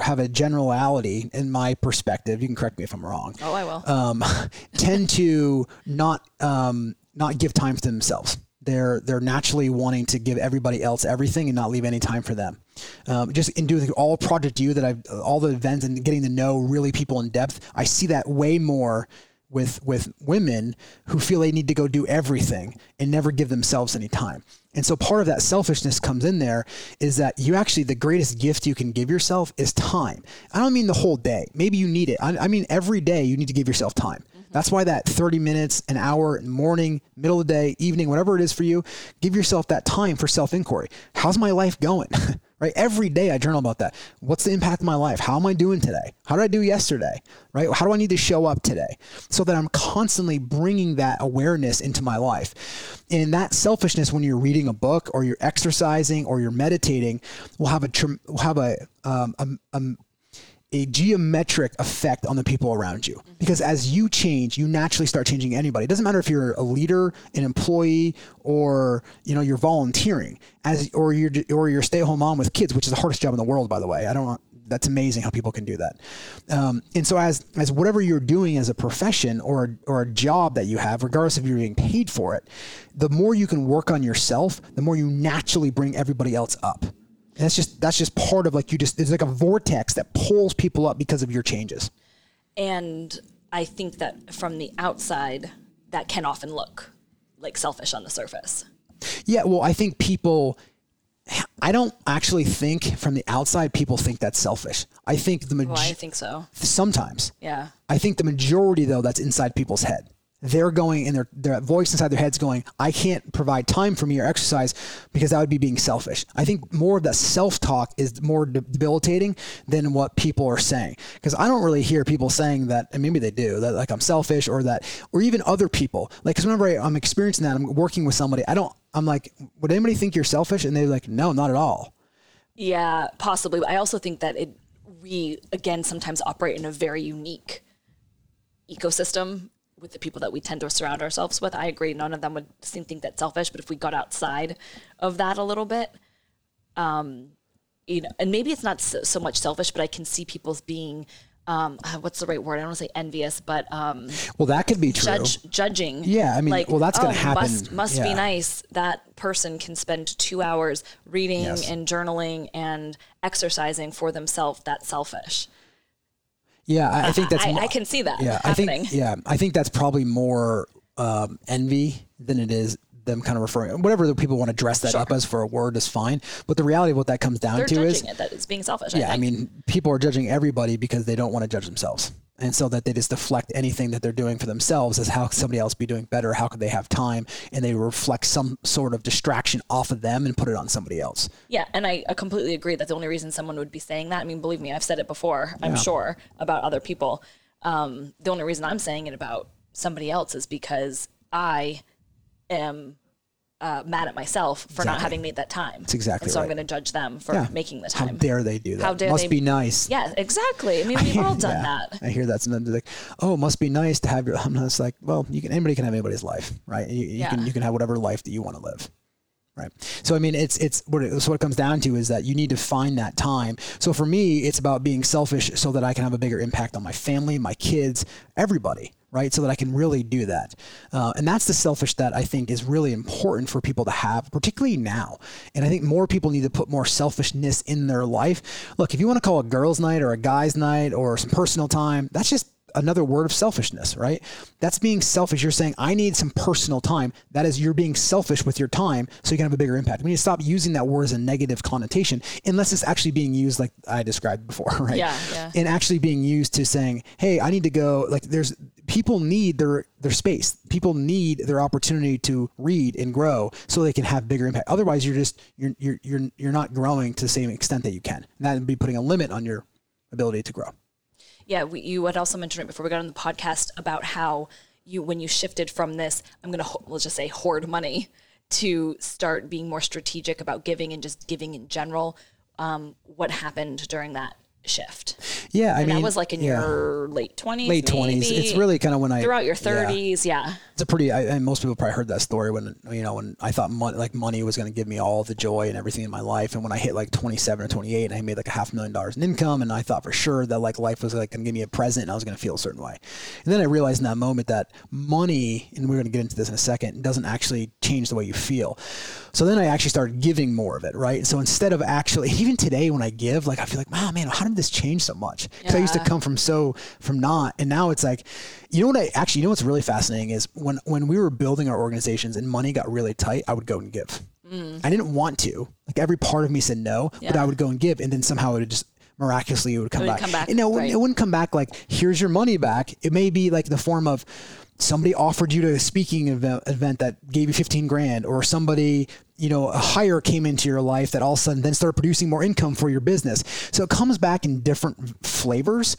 have a generality, in my perspective. You can correct me if I'm wrong. Oh, I will. Um, tend to not um, not give time to themselves. They're they're naturally wanting to give everybody else everything and not leave any time for them. Um, just in doing all Project U that I've all the events and getting to know really people in depth, I see that way more with with women who feel they need to go do everything and never give themselves any time. And so part of that selfishness comes in there is that you actually the greatest gift you can give yourself is time. I don't mean the whole day. Maybe you need it. I, I mean every day you need to give yourself time. Mm-hmm. That's why that 30 minutes, an hour, morning, middle of the day, evening, whatever it is for you, give yourself that time for self inquiry. How's my life going? right? Every day I journal about that. What's the impact of my life? How am I doing today? How did I do yesterday? Right? How do I need to show up today? So that I'm constantly bringing that awareness into my life. And that selfishness, when you're reading a book or you're exercising or you're meditating, will have a, will have a um, a, a a geometric effect on the people around you. Because as you change you naturally start changing anybody. It doesn't matter if you're a leader an employee or you know you're volunteering. As or you're or you're stay-at-home mom with kids which is the hardest job in the world by the way. I don't that's amazing how people can do that. Um, and so as as whatever you're doing as a profession or or a job that you have regardless if you're being paid for it the more you can work on yourself the more you naturally bring everybody else up and that's just that's just part of like you just it's like a vortex that pulls people up because of your changes. And I think that from the outside, that can often look like selfish on the surface. Yeah, well, I think people I don't actually think from the outside people think that's selfish. I think the majority. Well, I think so. sometimes. Yeah. I think the majority though that's inside people's head. They're going and their their voice inside their heads going, I can't provide time for me or exercise because that would be being selfish. I think more of that self talk is more debilitating than what people are saying. Because I don't really hear people saying that, and maybe they do, that like I'm selfish or that, or even other people. Like, because whenever I, I'm experiencing that, I'm working with somebody, I don't, I'm like, would anybody think you're selfish? And they're like, no, not at all. Yeah, possibly. But I also think that it we again sometimes operate in a very unique ecosystem with the people that we tend to surround ourselves with. I agree. None of them would seem think that selfish, but if we got outside of that a little bit, um, you know, and maybe it's not so, so much selfish, but I can see people's being. Um, uh, what's the right word? I don't want to say envious, but um, Well, that could be true. judge, judging. Yeah, I mean, well, that's gonna oh, happen. Must, must be nice. That person can spend two hours reading Yes. and journaling and exercising for themselves. That's selfish. Yeah, I, I think that's. I, mo- I can see that yeah, happening. I think yeah, I think that's probably more um, envy than it is them kind of referring whatever the people want to dress that up as for a word is fine. But the reality of what that comes down to is They're to judging is it that it's being selfish. yeah, I, I mean people are judging everybody because they don't want to judge themselves. And so that they just deflect anything that they're doing for themselves as how could somebody else be doing better? How could they have time? And they reflect some sort of distraction off of them and put it on somebody else. Yeah, and I, I completely agree that the only reason someone would be saying that, I mean, believe me, I've said it before, I'm sure, about other people. Um, the only reason I'm saying it about somebody else is because I am uh, mad at myself for not having made that time. That's exactly And so I'm going to judge them for Yeah. making the time. How dare they do that? How dare they? Must they- be nice. yeah, exactly. I mean, we've all done Yeah, that. I hear that sometimes like, "Oh, it must be nice to have your." I'm just like, well, you can. Anybody can have anybody's life, right? You, you Yeah. can you can have whatever life that you want to live, right? So I mean, it's it's what it, so what it comes down to is that you need to find that time. So for me, it's about being selfish so that I can have a bigger impact on my family, my kids, everybody. Right, so that I can really do that, uh, and that's the selfish that I think is really important for people to have, particularly now. And I think more people need to put more selfishness in their life. Look, if you want to call a girls' night or a guys' night or some personal time, that's just another word of selfishness, right? That's being selfish. You're saying, I need some personal time. That is, you're being selfish with your time so you can have a bigger impact. We need to stop using that word as a negative connotation unless it's actually being used like I described before, right? Yeah, yeah. And actually being used to saying, hey, I need to go, like, there's, people need their their space. People need their opportunity to read and grow so they can have bigger impact. Otherwise you're just you're you're you're, you're not growing to the same extent that you can. And that would be putting a limit on your ability to grow. Yeah, we, you had also mentioned it before we got on the podcast about how you, when you shifted from this, I'm to, let's just say, hoard money to start being more strategic about giving and just giving in general. Um, what happened during that shift? yeah i And mean that was like in yeah. your late 20s, late 20s it's really kind of when i throughout your yeah. 30s. Yeah. it's a pretty I, and most people probably heard that story when you know when i thought money like money was going to give me all the joy and everything in my life and when i hit like 27 or 28 and i made like a half million dollars in income and i thought for sure that like life was like going to give me a present and i was going to feel a certain way and then i realized in that moment that money and we're going to get into this in a second doesn't actually change the way you feel so then i actually started giving more of it right? So instead of actually even today when i give like i feel like wow man how did this change so much? Because i used to come from so from not and now it's like you know what i actually you know what's really fascinating is when when we were building our organizations and money got really tight i would go and give. Mm. I didn't want to. Like every part of me said no but i would go and give and then somehow it would just miraculously it would come It would back. come back, and no, it wouldn't- right. it wouldn't come back like here's your money back. It may be like the form of somebody offered you to a speaking event, event that gave you 15 grand or somebody you know a hire came into your life that all of a sudden then started producing more income for your business so it comes back in different flavors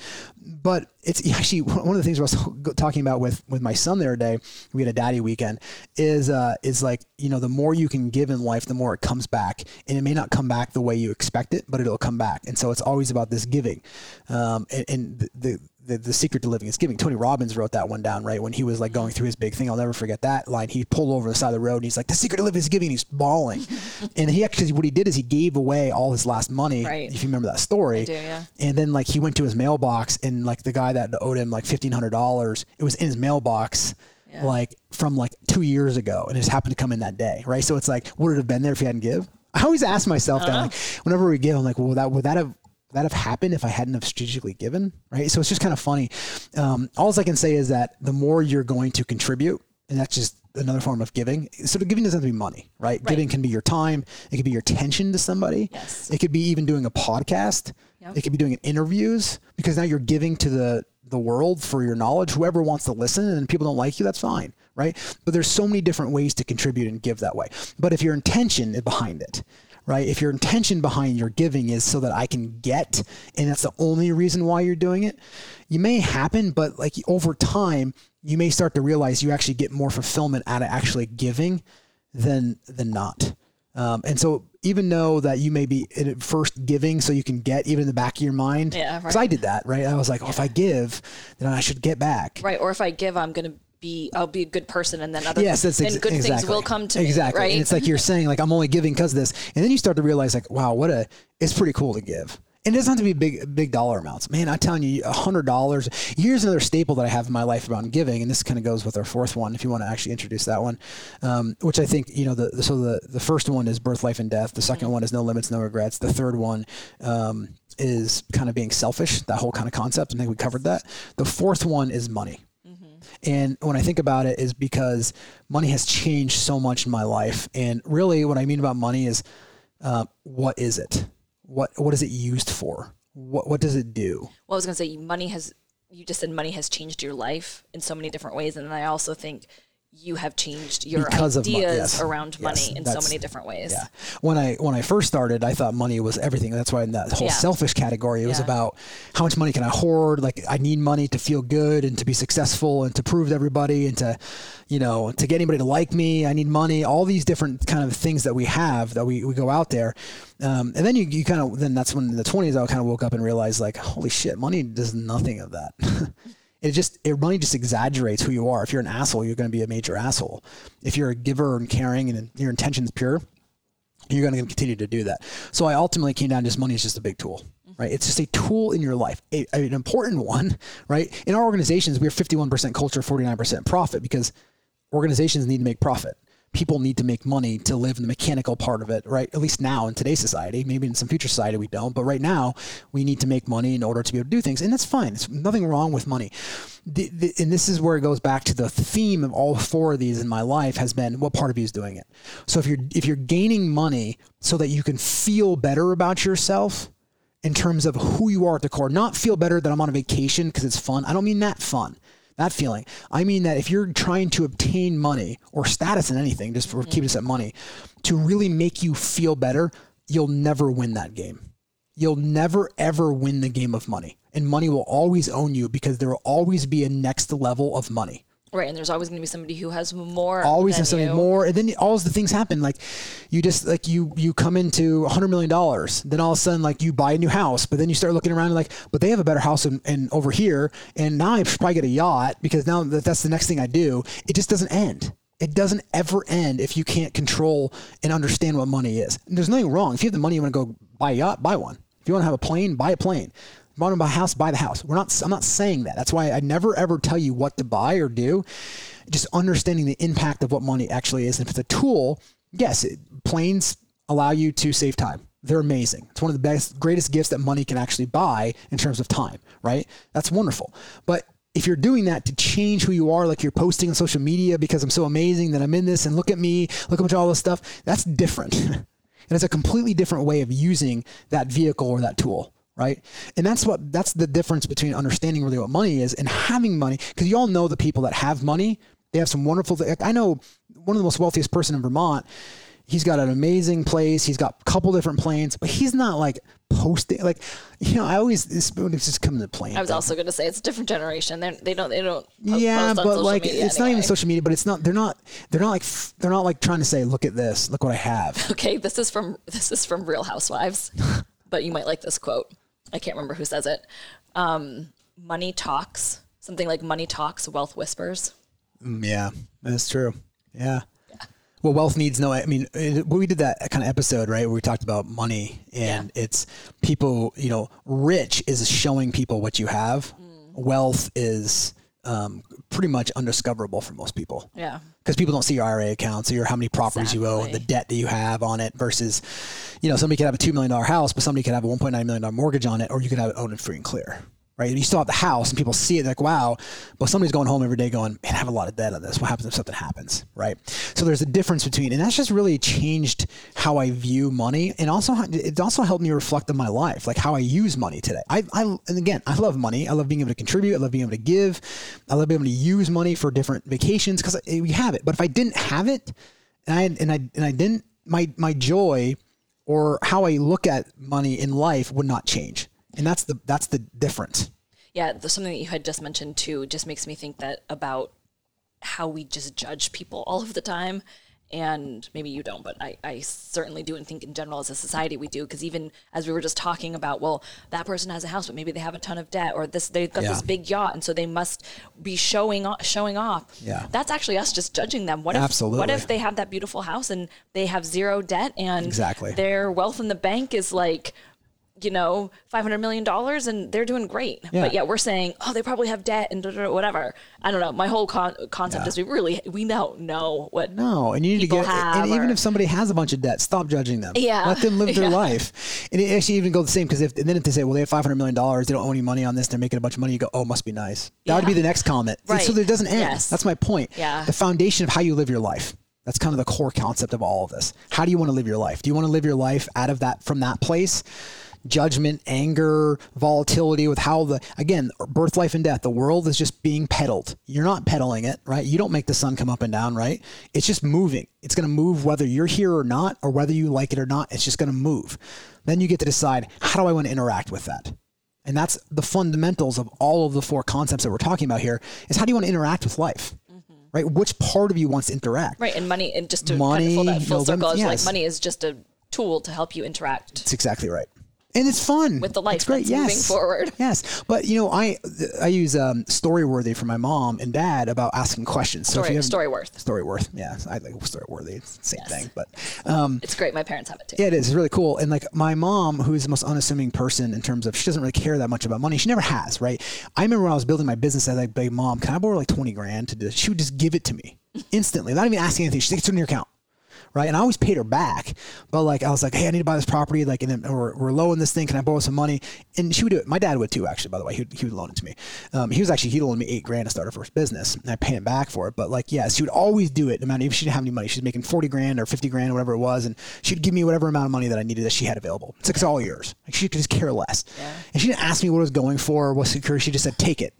but it's actually one of the things I was talking about with with my son the other day. We had a daddy weekend. Is uh, is like you know the more you can give in life, the more it comes back, and it may not come back the way you expect it, but it'll come back. And so it's always about this giving, um, and, and the, the the, the secret to living is giving. Tony Robbins wrote that one down, right? When he was like going through his big thing. I'll never forget that line. He pulled over the side of the road and he's like, the secret to living is giving. He's bawling. and he actually, what he did is he gave away all his last money. Right. If you remember that story. I do, yeah. And then like he went to his mailbox and like the guy that owed him like $1,500, it was in his mailbox. Like from like two years ago, and it just happened to come in that day, right? So it's like, would it have been there if he hadn't give? I always ask myself that, uh-huh. like, whenever we give, I'm like, well, would that would that have that have happened if I hadn't have strategically given, right? So it's just kind of funny. Um, all I can say is that the more you're going to contribute, and that's just another form of giving. So the giving doesn't have to be money, right? Giving can be your time. It could be your attention to somebody. Yes. It could be even doing a podcast. Yep. It could be doing interviews because now you're giving to the the world for your knowledge. Whoever wants to listen and people don't like you, that's fine, right? But there's so many different ways to contribute and give that way. But if your intention is behind it, right? If your intention behind your giving is so that I can get, and that's the only reason why you're doing it, you may happen, but like over time, you may start to realize you actually get more fulfillment out of actually giving than than not. Um, and so even though that you may be at first giving so you can get even in the back of your mind, Yeah, because right. I did that, right? I was like, oh, if I give, then I should get back. Right. Or if I give, I'm going to be, I'll be a good person and then other Yes, that's ex- and good exactly. things will come to exactly. me. Right. And it's like you're saying, like I'm only giving because of this, and then you start to realize, like, wow, what a, it's pretty cool to give. And it doesn't have to be big, big dollar amounts. Man, I'm telling you, a hundred dollars. Here's another staple that I have in my life about giving, and this kind of goes with our fourth one. If you want to actually introduce that one, um, which I think you know, the so the the first one is birth, life, and death. The 2nd one is no limits, no regrets. The third one um, is kind of being selfish. That whole kind of concept. I think we covered that. The fourth one is money. And when I think about it, is because money has changed so much in my life. And really, what I mean about money is, uh, what is it? What what is it used for? What what does it do? Well, I was going to say money has, you just said money has changed your life in so many different ways. And I also think you have changed your Because of mo- ideas yes. around money Yes, in so many different ways. Yeah. When I when I first started, I thought money was everything. That's why in that whole Yeah. selfish category, it was about how much money can I hoard? Like I need money to feel good and to be successful and to prove to everybody and to, you know, to get anybody to like me. I need money. All these different kind of things that we have that we, we go out there. Um, and then you, you kind of then that's when in the twenties I kind of woke up and realized like, holy shit, money does nothing of that. it just it money just exaggerates who you are. If you're an asshole, you're going to be a major asshole. If you're a giver and caring and your intention's pure, you're going to continue to do that. So I ultimately came down to just money is just a big tool, right? It's just a tool in your life, a, an important one, right? In our organizations, we're 51% culture, 49% profit because organizations need to make profit. People need to make money to live in the mechanical part of it, right? At least now in today's society, maybe in some future society we don't, but right now we need to make money in order to be able to do things, and that's fine. It's nothing wrong with money. The, the, and this is where it goes back to the theme of all four of these in my life has been what part of you is doing it. So if you're if you're gaining money so that you can feel better about yourself, in terms of who you are at the core. Not feel better that I'm on a vacation because it's fun. I don't mean that fun, that feeling. I mean that if you're trying to obtain money or status in anything, just for keeping us at money, to really make you feel better, you'll never win that game. You'll never ever win the game of money. And money will always own you because there will always be a next level of money Right. And there's always going to be somebody who has more. always have something more and then all the things happen like you just like you you come into a hundred million dollars then all of a sudden like you buy a new house but then you start looking around and like but they have a better house in, in over here and now i should probably get a yacht because now that that's the next thing i do. It just doesn't end. It doesn't ever end if you can't control and understand what money is. And there's nothing wrong. If you have the money you want to go buy a yacht buy one. If you want to have a plane buy a plane want to buy a house, buy the house. We're not. I'm not saying that. That's why I never ever tell you what to buy or do. Just understanding the impact of what money actually is. And if it's a tool, yes, it, planes allow you to save time. They're amazing. It's one of the best, greatest gifts that money can actually buy in terms of time. Right? That's wonderful. But if you're doing that to change who you are, like you're posting on social media because I'm so amazing that I'm in this and look at me, look at all this stuff, that's different. and it's a completely different way of using that vehicle or that tool right? And that's what that's the difference between understanding really what money is and having money. Because you all know the people that have money, they have some wonderful. Like I know one of the most wealthiest person in Vermont. He's got an amazing place. He's got a couple different planes, but he's not like posting. Like you know, I always this it's just coming to plane. I was also going to say it's a different generation. They're, they don't. They don't. yeah, but like it's not even social media. But it's not. They're not. They're not like. They're not like trying to say, "Look at this. Look what I have." Okay, this is from this is from Real Housewives, but you might like this quote. I can't remember who says it. Um, money talks. Something like money talks, wealth whispers. Mm, Yeah, that's true. Yeah. Well, wealth needs no. I mean, it, we did that kind of episode, right, where we talked about money, and it's people. You know, rich is showing people what you have. Wealth is um, pretty much undiscoverable for most people Yeah. Because people don't see your IRA accounts or your how many properties you owe and the debt that you have on it versus, you know, somebody could have a two million dollar house, but somebody could have a one point nine million dollar mortgage on it, or you could have it owned and free and clear. Right? You still have the house, and people see it like, wow. But somebody's going home every day, going, man, I have a lot of debt on this. What happens if something happens? Right? So there's a difference between, and that's just really changed how I view money, and also it also helped me reflect on my life, like how I use money today. I, I and again, I love money. I love being able to contribute. I love being able to give. I love being able to use money for different vacations because we have it. But if I didn't have it, and I and I and I didn't my my joy or how I look at money in life would not change. And that's the that's the difference. Yeah, the, something that you had just mentioned too just makes me think that about how we just judge people all of the time. And maybe you don't, but I, I certainly do and think in general as a society we do. Because even as we were just talking about, well, that person has a house, but maybe they have a ton of debt, or this they've got Yeah. this big yacht, and so they must be showing off, showing off. Yeah. that's actually us just judging them. What if what if they have that beautiful house and they have zero debt and Exactly. their wealth in the bank is like you know, five hundred million dollars, and they're doing great. Yeah. But yet we're saying, oh, they probably have debt and whatever. I don't know. My whole con- concept Yeah. is we really we don't know what. No, and you need to get. and even if somebody has a bunch of debt, stop judging them. Yeah. let them live their Yeah. life. And it actually even go the same because if and then if they say, well, they have five hundred million dollars, they don't owe any money on this, they're making a bunch of money. You go, oh, must be nice. That would be the next comment. Right. So it doesn't end. Yes. That's my point. Yeah. The foundation of how you live your life. That's kind of the core concept of all of this. How do you want to live your life? Do you want to live your life out of that from that place? Judgment, anger, volatility with how the, again, birth, life, and death, the world is just being peddled. You're not peddling it, right? You don't make the sun come up and down, right? It's just moving. It's going to move whether you're here or not, or whether you like it or not. It's just going to move. Then you get to decide how do I want to interact with that? And that's the fundamentals of all of the four concepts that we're talking about here is how do you want to interact with life? Mm-hmm. Right? Which part of you wants to interact? Right, and money, and just to Money, kind of full, that full circle, is like money is just a tool to help you interact. That's exactly right. And it's fun With the life It's great. yes. moving forward. Yes, but you know, I I use um, Storyworthy for my mom and dad about asking questions. So Story, if you have Storyworth. Storyworth, yeah, I like Storyworthy. It's the same Yes. thing, but um, It's great. My parents have it too. yeah, it is. It's really cool. And like my mom, who is the most unassuming person in terms of she doesn't really care that much about money. She never has, right? I remember when I was building my business, I was like, "Big mom, can I borrow like twenty grand to do?" this?" She would just give it to me instantly, not even asking anything. She's like, it in your account." Right. And I always paid her back. But like, I was like, hey, I need to buy this property. Like, and then we're, we're low in this thing. Can I borrow some money? And she would do it. My dad would too, actually, by the way. He would, he would loan it to me. Um, he was actually, he loaned me eight grand to start our first business. And I paid him back for it. But like, yeah, she would always do it no matter if she didn't have any money. She was making 40 grand or 50 grand or whatever it was. And she'd give me whatever amount of money that I needed that she had available. It's like, it's all yours. Like, she could just care less. And she didn't ask me what I was going for, or what security. She just said, take it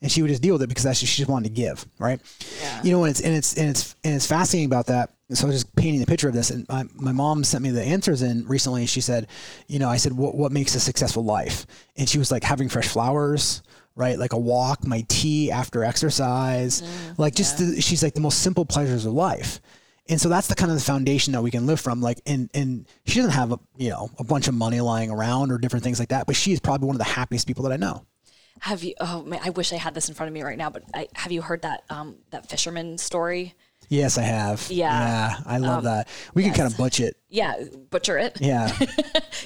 and she would just deal with it because that's just, she just wanted to give, right? Yeah. You know, and it's and it's and it's and it's fascinating about that. So I was just painting the picture of this, and my, my mom sent me the answers in recently. She said, you know, I said, what what makes a successful life? And she was like having fresh flowers. Right, like a walk, my tea after exercise, like just the, she's like the most simple pleasures of life, and so that's the kind of the foundation that we can live from. Like, and and she doesn't have a you know a bunch of money lying around or different things like that, but she is probably one of the happiest people that I know. Have you? Oh man, I wish I had this in front of me right now. But I, have you heard that um, that fisherman story? Yes, I have. Yeah. Um, Yeah, I love that. We can kind of butch it. Yeah, butcher it. Yeah.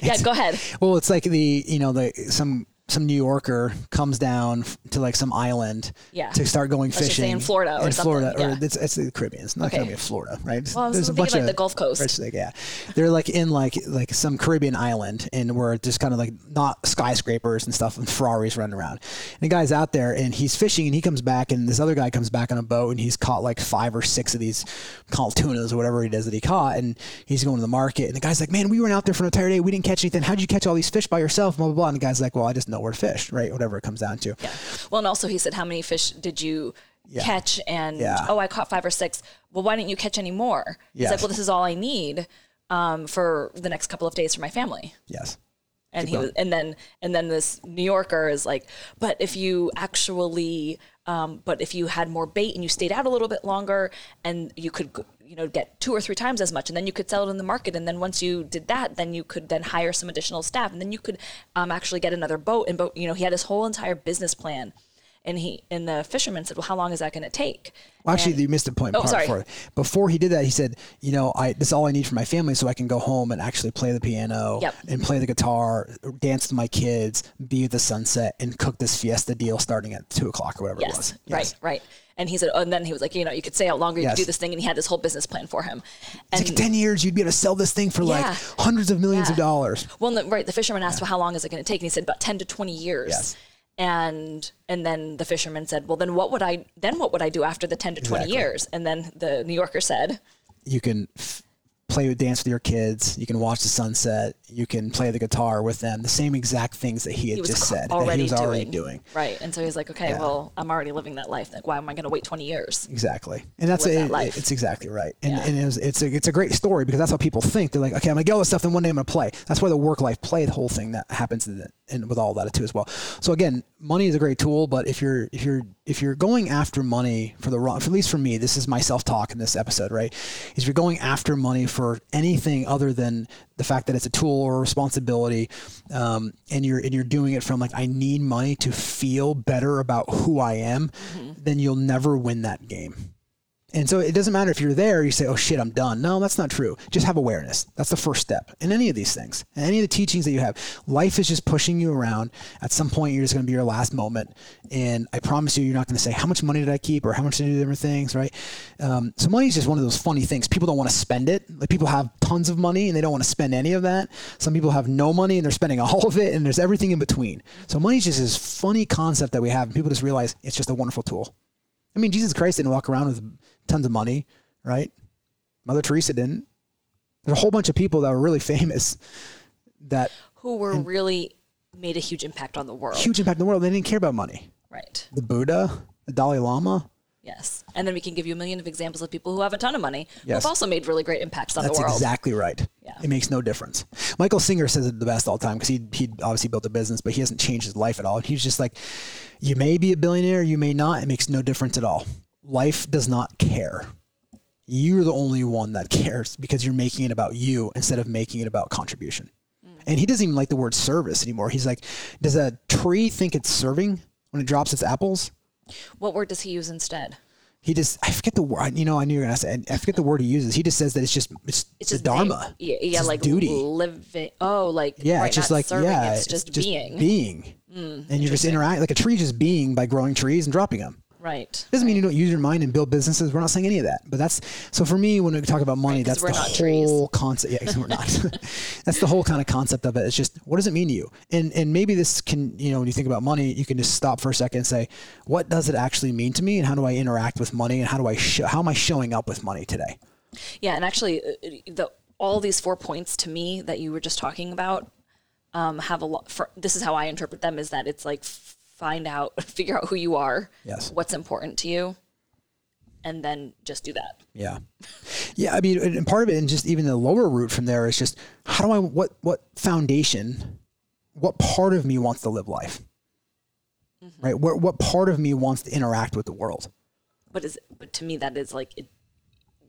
Yeah, go ahead. well, it's like the, you know, the some some New Yorker comes down to like some island Yeah. to start going say fishing in Florida or in Florida something, or it's, it's the Caribbean. It's not Okay. going to be Florida, right? Well, I was thinking like the Gulf Coast. Like, yeah, they're like in like like some Caribbean island, and we're just kind of like not skyscrapers and stuff, and Ferraris running around. And the guy's out there, and he's fishing, and he comes back, and this other guy comes back on a boat, and he's caught like five or six of these called tunas or whatever it is that he caught, and he's going to the market, and the guy's like, "Man, we went out there for an entire day, we didn't catch anything. How'd you catch all these fish by yourself?" Blah blah blah. And the guy's like, "Well, I just know where to fish, right? Whatever it comes down to." Yeah. Well, and also he said, how many fish did you catch? And Yeah. oh, I caught five or six. Well, why didn't you catch any more? He's Yes. like, well, this is all I need um, for the next couple of days for my family. Yes. and he was, and then and then this New Yorker is like, but if you actually, um, but if you had more bait and you stayed out a little bit longer, and you could, you know, get two or three times as much, and then you could sell it in the market, and then once you did that, then you could then hire some additional staff, and then you could um, actually get another boat, and boat, you know, he had his whole entire business plan. And he and the fisherman said, "Well, how long is that going to take?" Well, actually, And- you missed a point. Oh, part sorry. Before. before he did that, he said, "You know, I this is all I need for my family, so I can go home and actually play the piano Yep. and play the guitar, dance to my kids, be at the sunset, and cook this fiesta deal starting at two o'clock or whatever it was." Yes, was." right, right. And he said, oh, and then he was like, you know, you could stay out longer, you Yes. could do this thing, and he had this whole business plan for him. And It's like in ten years, you'd be able to sell this thing for Yeah. like hundreds of millions of dollars. Well, the, right. The fisherman asked, "Well, how long is it going to take?" And he said, "About ten to twenty years." Yes. And and then the fisherman said, "Well, then what would I then what would I do after the ten to twenty Exactly. years?" And then the New Yorker said, You can f- play with dance with your kids. You can watch the sunset. You can play the guitar with them. The same exact things that he had he just said that he was doing. already doing. Right. And so he's like, "Okay, well, I'm already living that life. Like, why am I going to wait twenty years?" Exactly, and that's that it, life. it's exactly right, and, Yeah. and it was, it's a it's a great story because that's how people think. They're like, okay, I'm gonna get all this stuff, then one day I'm gonna play. That's why the work life play, the whole thing that happens in the, and with all that too as well. So again, money is a great tool, but if you're if you're if you're going after money for the wrong, for at least for me, this is my self talk in this episode, right? Is you're going after money for anything other than the fact that it's a tool or a responsibility, um, and you're and you're doing it from like I need money to feel better about who I am, then you'll never win that game. And so it doesn't matter if you're there, you say, oh shit, I'm done. No, that's not true. Just have awareness. That's the first step in any of these things. And any of the teachings that you have. Life is just pushing you around. At some point, you're just going to be your last moment. And I promise you, you're not going to say, how much money did I keep or how much did I do different things, right? Um, so money is just one of those funny things. People don't want to spend it. Like people have tons of money and they don't want to spend any of that. Some people have no money and they're spending all of it and there's everything in between. So money is just this funny concept that we have and people just realize it's just a wonderful tool. I mean, Jesus Christ didn't walk around with tons of money, right? Mother Teresa didn't. There's a whole bunch of people that were really famous that who were really made a huge impact on the world. Huge impact in the world. They didn't care about money. Right. The Buddha, the Dalai Lama. Yes. And then we can give you a million of examples of people who have a ton of money who Yes. have also made really great impacts on That's the world. That's exactly right. Yeah. It makes no difference. Michael Singer says it the best all the time because he he obviously built a business, but he hasn't changed his life at all. He's just like, you may be a billionaire, you may not. It makes no difference at all. Life does not care. You're the only one that cares because you're making it about you instead of making it about contribution. And he doesn't even like the word service anymore. He's like, does a tree think it's serving when it drops its apples? What word does he use instead? He just, I forget the word. You know, I knew you were going to say, I forget the word he uses. He just says that it's just, it's, It's the just dharma. being- Yeah, It's yeah like duty. living. Oh, like Yeah, right, it's just like serving, yeah, it's just being. Mm, being, and you're just interacting, like a tree just being by growing trees and dropping them. Right. Doesn't mean you don't use your mind and build businesses. We're not saying any of that. But that's so for me when we talk about money, Right, that's the not trees. whole concept. Yeah, we're not. that's the whole kind of concept of it. It's just what does it mean to you? And and maybe this can you know when you think about money, you can just stop for a second and say, what does it actually mean to me, and how do I interact with money, and how do I show, how am I showing up with money today? Yeah, and actually, uh, the all these four points to me that you were just talking about um, have a lot. For, this is how I interpret them: is that it's like find out, figure out who you are, Yes. what's important to you, and then just do that. Yeah. Yeah. I mean, and part of it, and just even the lower root from there is just how do I, what, what foundation, what part of me wants to live life? Mm-hmm. Right? What, what part of me wants to interact with the world? But is but to me that is like it,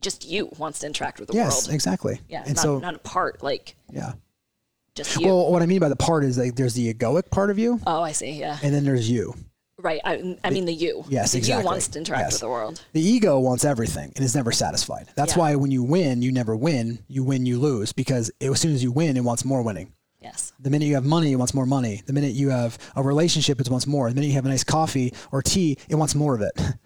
just you wants to interact with the Yes, world. exactly. Yeah, And not, so, not a part like yeah. Just you. Well, what I mean by the part is like there's the egoic part of you, oh, I see. Yeah, and then there's you. right. I, I mean the you. Yes, the exactly. You wants to interact Yes. with the world. The ego wants everything and is never satisfied. That's Yeah. why when you win, you never win. You win, you lose because as soon as you win, it wants more winning. Yes. The minute you have money, it wants more money. The minute you have a relationship, it wants more. The minute you have a nice coffee or tea, it wants more of it. Mm-hmm.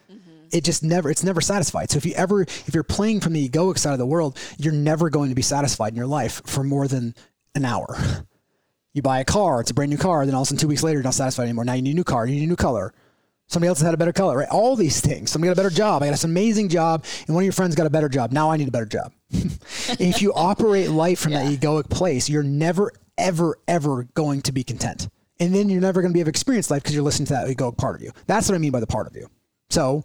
It just never, it's never satisfied. So if you ever, if you're playing from the egoic side of the world, you're never going to be satisfied in your life for more than an hour. You buy a car, it's a brand new car, then all of a sudden two weeks later, you're not satisfied anymore. Now you need a new car, you need a new color. Somebody else has had a better color, right? All these things. Somebody got a better job. I got this amazing job, and one of your friends got a better job. Now I need a better job. if you operate life from that egoic place, you're never, ever, ever going to be content. And then you're never going to be able to experience life because you're listening to that egoic part of you. That's what I mean by the part of you. So,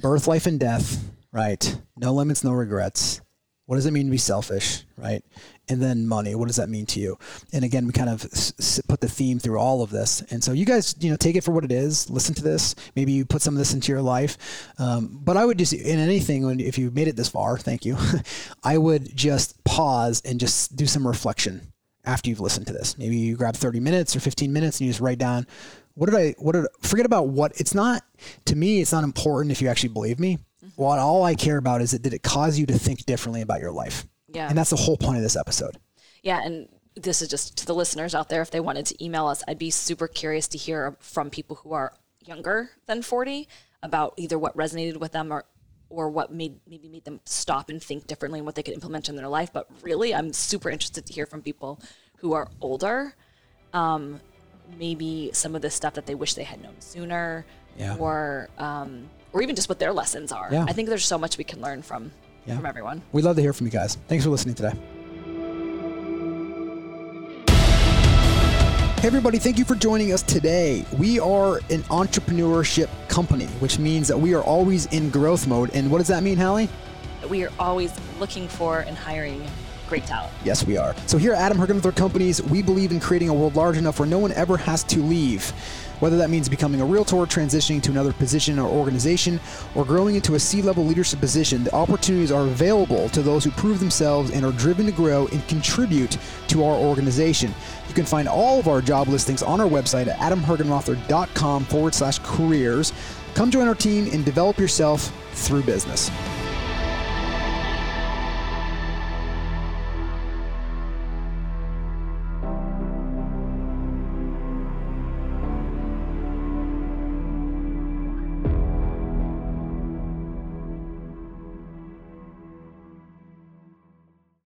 birth, life, and death, right? No limits, no regrets. What does it mean to be selfish, right? And then money. What does that mean to you? And again, we kind of s- put the theme through all of this. And so you guys, you know, take it for what it is. Listen to this. Maybe you put some of this into your life. Um, but I would just, in anything, when if you made it this far, thank you. I would just pause and just do some reflection after you've listened to this. Maybe you grab 30 minutes or 15 minutes and you just write down what did I what did forget about what it's not to me it's not important if you actually believe me. What all I care about is that did it cause you to think differently about your life? Yeah. And that's the whole point of this episode. Yeah, and this is just to the listeners out there. If they wanted to email us, I'd be super curious to hear from people who are younger than 40 about either what resonated with them or or what made maybe made them stop and think differently and what they could implement in their life. But really, I'm super interested to hear from people who are older. Um, maybe some of the stuff that they wish they had known sooner, Yeah. or um, or even just what their lessons are. Yeah. I think there's so much we can learn from Yeah. from everyone. We'd love to hear from you guys. Thanks for listening today. Hey, everybody, thank you for joining us today. We are an entrepreneurship company, which means that we are always in growth mode. And what does that mean, Hallie? We are always looking for and hiring great talent. Yes, we are. So here at Adam Hergenrother companies, we believe in creating a world large enough where no one ever has to leave. Whether that means becoming a realtor, transitioning to another position or organization, or growing into a C-level leadership position, the opportunities are available to those who prove themselves and are driven to grow and contribute to our organization. You can find all of our job listings on our website at adamhergenrother.com forward slash careers. Come join our team and develop yourself through business.